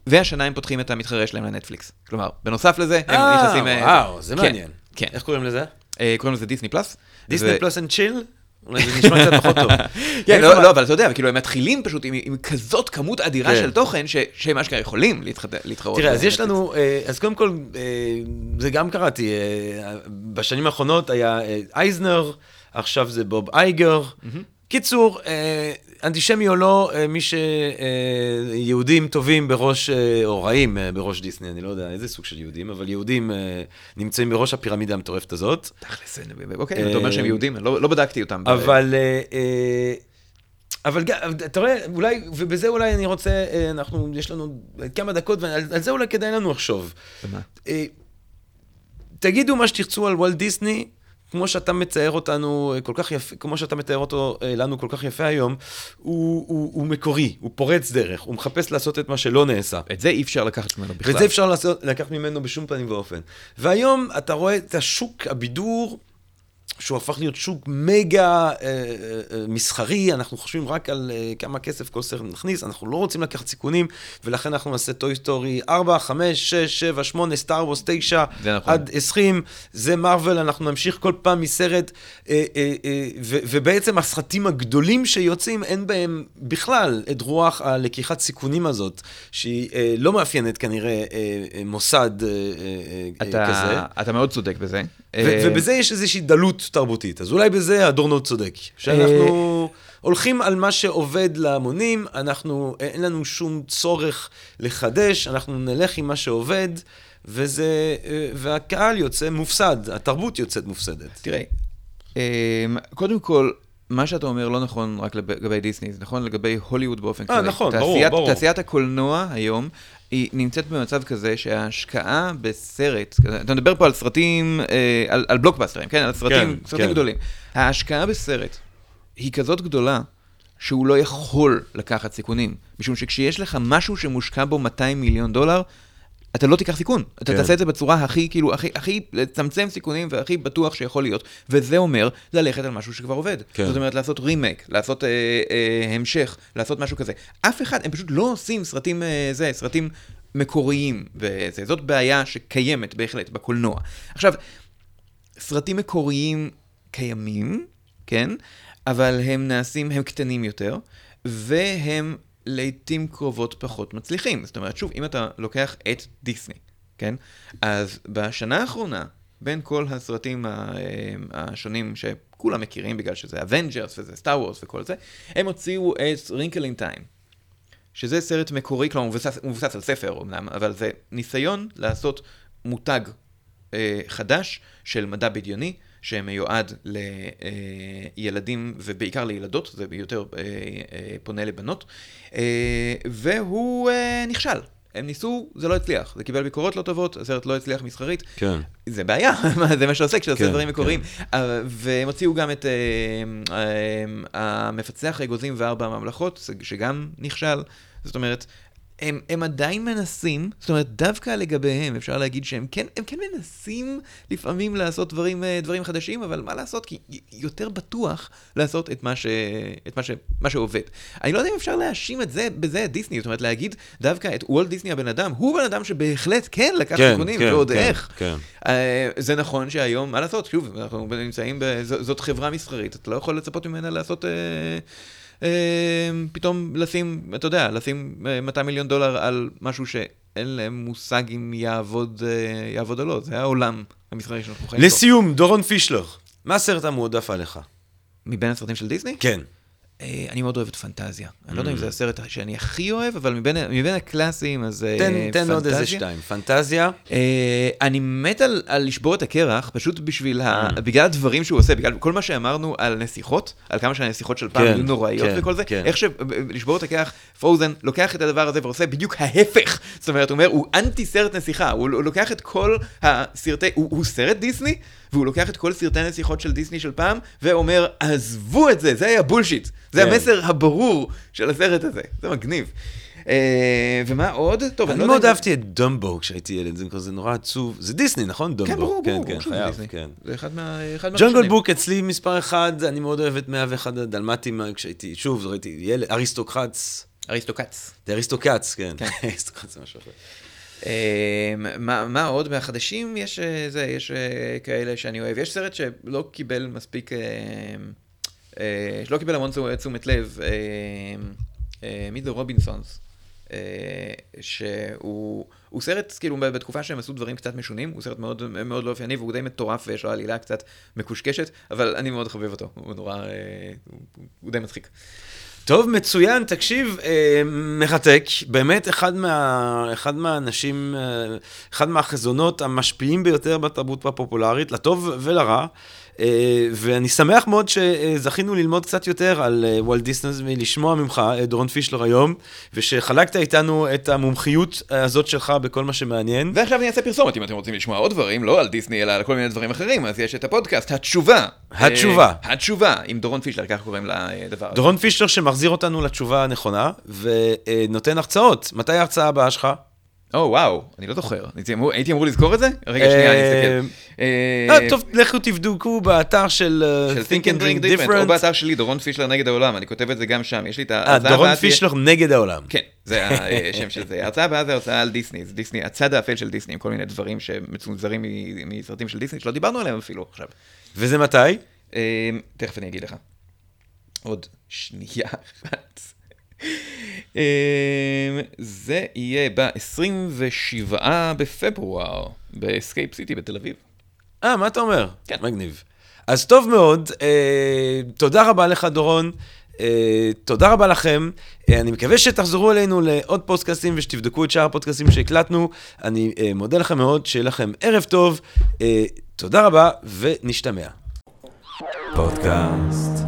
והשנה הם פותחים את המתחרה שלהם לנטפליקס. כלומר, בנוסף לזה, הם אה, נכנסים... אה, וואו, זה כן, מעניין. כן. איך קוראים לזה? אה, קוראים לזה Disney Plus. Disney Plus and chill? אולי זה נשמע קצת פחות טוב. כן, לא, לא, אבל אתה יודע, כאילו הם מתחילים פשוט עם, כזאת כמות אדירה כן. של תוכן, שהם אשכרה יכולים להתחרות. תראה, אז יש. לנו, אה, אז קודם כל, אה, זה גם קראתי, אה, בשנים האחרונות היה אה, אייזנר, עכשיו זה בוב אייגר. קיצור, אה, אנטישמי או לא, אה, מי שיהודים טובים בראש, אה, או רעים אה, בראש דיסני, אני לא יודע איזה סוג של יהודים, אבל יהודים אה, נמצאים בראש הפירמידה המטורפת הזאת. תכלס, אה, אוקיי, אתה אומר שהם יהודים, לא לא בדקתי אותם. אבל, אה, אה, אבל אתה רואה, אולי, ובזה אולי אני רוצה, אה, אנחנו, יש לנו כמה דקות, ועל על זה אולי כדאי לנו לחשוב. אה, תגידו מה שתרצו על וולט דיסני, כמו שאתה מצייר אותנו אה, כל כך יפה, כמו שאתה מתאר אותו אה, לנו כל כך יפה היום, הוא, הוא, הוא מקורי, הוא פורץ דרך, הוא מחפש לעשות את מה שלא נעשה. את זה אי אפשר לקחת ממנו בכלל. ואת זה אפשר לעשות, לקחת ממנו בשום פנים ואופן. והיום אתה רואה את השוק הבידור שהוא הפך להיות שוק מגה אה, אה, אה, מסחרי, אנחנו חושבים רק על אה, כמה כסף כל סרט נכניס, אנחנו לא רוצים לקחת סיכונים, ולכן אנחנו נעשה Toy Story 4, 5, 6, 7, 8, Star Wars 9, זה נכון. עד 20, זה מארוול, אנחנו נמשיך כל פעם מסרט, אה, אה, אה, ו- ובעצם הסרטים הגדולים שיוצאים, אין בהם בכלל את רוח הלקיחת סיכונים הזאת, שהיא אה, לא מאפיינת כנראה אה, אה, מוסד אה, אה, אתה, כזה. אתה מאוד צודק בזה. ו- אה, ובזה יש איזושהי דלות תרבותית. אז אולי בזה אדורנו צודק. שאנחנו הולכים על מה שעובד להמונים, אנחנו, אין לנו שום צורך לחדש, אנחנו נלך עם מה שעובד, וזה, והקהל יוצא מופסד, התרבות יוצאת מופסדת. תראה, אמ, קודם כל, מה שאתה אומר לא נכון רק לגבי דיסני, זה נכון לגבי הוליווד באופן אה, כללי. נכון, ברור, תעשיית- ברור. תעשיית הקולנוע היום, היא נמצאת במצב כזה שההשקעה בסרט, אתה מדבר פה על סרטים, אה, על, על בלוקבאסטרים, כן? על סרטים, כן, סרטים כן. גדולים. ההשקעה בסרט היא כזאת גדולה, שהוא לא יכול לקחת סיכונים. משום שכשיש לך משהו שמושקע בו 200 מיליון דולר, אתה לא תיקח סיכון. אתה כן. תעשה את זה בצורה הכי, כאילו, הכי, הכי לצמצם סיכונים והכי בטוח שיכול להיות. וזה אומר ללכת על משהו שכבר עובד. כן. זאת אומרת, לעשות רימייק, לעשות אה, אה, המשך, לעשות משהו כזה. אף אחד, הם פשוט לא עושים סרטים, אה, זה, סרטים מקוריים. וזה, זאת בעיה שקיימת בהחלט בקולנוע. עכשיו, סרטים מקוריים קיימים, כן? אבל הם נעשים, הם קטנים יותר, והם לעיתים קרובות פחות מצליחים. זאת אומרת, שוב, אם אתה לוקח את דיסני, כן? אז בשנה האחרונה, בין כל הסרטים ה- השונים שכולם מכירים, בגלל שזה Avengers וזה Star Wars וכל זה, הם הוציאו את Wrinkle in Time. שזה סרט מקורי, כלומר הוא מבוסס על ספר אמנם, אבל זה ניסיון לעשות מותג אה, חדש של מדע בדיוני, שמיועד לילדים ובעיקר לילדות, זה יותר אה, אה, פונה לבנות, אה, והוא נכשל. הם ניסו, זה לא הצליח. זה קיבל ביקורות לא טובות, הסרט לא הצליח מסחרית. כן. זה בעיה, זה מה שעושה כשעושה כן, דברים מקוריים. אה, והם הוציאו גם את המפצח האגוזים וארבע הממלכות, שגם נכשל. זאת אומרת, הם, הם עדיין מנסים, זאת אומרת, דווקא לגביהם אפשר להגיד שהם כן, הם כן מנסים לפעמים לעשות דברים, אה, דברים חדשים, אבל מה לעשות? כי יותר בטוח לעשות את מה, ש, את מה, ש, מה שעובד. אני לא יודע אם אפשר להאשים את זה, בזה את דיסני, זאת אומרת, להגיד דווקא את וולט דיסני הבן אדם, הוא בן אדם שבהחלט כן לקח כן, סיכונים, כן, ועוד כן, איך. כן. אה, זה נכון שהיום, מה לעשות, שוב, אנחנו נמצאים, ב- זאת חברה מסחרית, אתה לא יכול לצפות ממנה לעשות, אה, פתאום לשים, אתה יודע, לשים אה, 200 מיליון דולר על משהו שאין להם מושג אם יעבוד, אה, יעבוד או לא, זה העולם המסחרי שאנחנו חיים בו. לסיום, דורון פישלר, מה הסרט המועדף עליך? מבין הסרטים של דיסני? כן. אה, אני מאוד אוהב את פנטזיה. אני לא יודע אם זה הסרט שאני הכי אוהב, אבל מבין הקלאסיים, אז אה, תן, עוד איזה פנטזיה. שתיים. פנטזיה, אה, אני מת על, על לשבור את הקרח, פשוט בשביל ה... Mm. בגלל הדברים שהוא עושה, בגלל כל מה שאמרנו על נסיכות, על כמה שהנסיכות של פעם כן, היו נוראיות כן, וכל זה, כן. איך שלשבור את הקרח, Frozen לוקח את הדבר הזה ועושה בדיוק ההפך. זאת אומרת, הוא אומר, הוא אנטי סרט נסיכה, הוא, לוקח את כל הסרטי, הוא סרט דיסני, והוא לוקח את כל סרטי נסיכות של דיסני של פעם, ואומר, עזבו את זה, זה היה bullshit. זה כן. המסר הברור של הסרט הזה, זה מגניב. אה, ומה עוד? טוב, אני לא מאוד אהבתי את דומבו כשהייתי ילד, זה כזה נורא עצוב. זה דיסני, נכון? דומבו. כן, ברור, ברור, כן, שזה חייב, דיסני. כן. זה אחד מה... אחד Jungle מהראשונים. Book אצלי מספר אחד, אני מאוד אוהב את 101 הדלמטים כשהייתי, שוב, ראיתי ילד, Aristocrats. Aristocats. זה Aristocats, כן. כן. Aristocrats זה משהו אחר. אה, מה עוד מהחדשים? יש אה, זה, יש אה, כאלה שאני אוהב. יש סרט שלא קיבל מספיק... אה, אה, שלא קיבל המון תשומת- לב, מי זה רובינסונס. שהוא הוא סרט, כאילו, בתקופה שהם עשו דברים קצת משונים, הוא סרט מאוד, לא אופייני, והוא די מטורף ויש לו עלילה קצת מקושקשת, אבל אני מאוד חובב אותו, הוא נורא, הוא די מצחיק. טוב, מצוין, תקשיב, אה, מרתק, באמת אחד, מה, אחד מהאנשים, אה, אחד מהחזונות המשפיעים ביותר בתרבות הפופולרית, לטוב ולרע, ואני שמח מאוד שזכינו ללמוד קצת יותר על אה, וולט דיסנז ולשמוע ממך, אה, דורון פישלר היום, ושחלקת איתנו את המומחיות הזאת שלך בכל מה שמעניין. ועכשיו אני אעשה פרסומת, אם אתם רוצים לשמוע עוד דברים, לא על דיסני, אלא על כל מיני דברים אחרים, אז יש את הפודקאסט, התשובה. התשובה. אה, התשובה, עם דורון פישלר, ככה קוראים לדבר הזה. דורון פישלר שמחזיר אותנו לתשובה הנכונה, ונותן הרצאות. מתי ההרצאה הבאה שלך? או וואו, אני לא זוכר. הייתי אמור- לזכור את זה? רגע, שנייה, אני אסתכל. אה, טוב, לכו תבדקו באתר של אה, Think and Drink או Different. באתר שלי, דורון פישלר נגד העולם, אני כותב את זה גם שם, יש לי את אה, ההרצאה דורון הבאה תהיה- פישלר נגד העולם. כן, זה השם של זה. ההרצאה הבאה זה הרצאה על דיסני, זה דיסני, הצד האפל של דיסני, עם כל מיני דברים שמצונזרים מסרטים של דיסני, שלא דיברנו עליהם אפילו עכשיו. וזה מתי? אה, תכף אני אגיד לך. עוד שנייה אחת. אה, זה יהיה ב-27 בפברואר, ב Escape City בתל אביב. אה, מה אתה אומר? כן. מגניב. אז טוב מאוד, אה, תודה רבה לך, דורון. אה, תודה רבה לכם. אה, אני מקווה שתחזרו אלינו לעוד פודקאסטים ושתבדקו את שאר הפודקאסטים שהקלטנו. אני אה, מודה לכם מאוד, שיהיה לכם ערב טוב. אה, תודה רבה, ונשתמע. פודקאסט,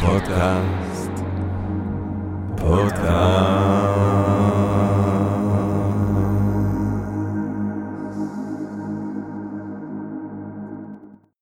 פודקאסט, פודקאסט.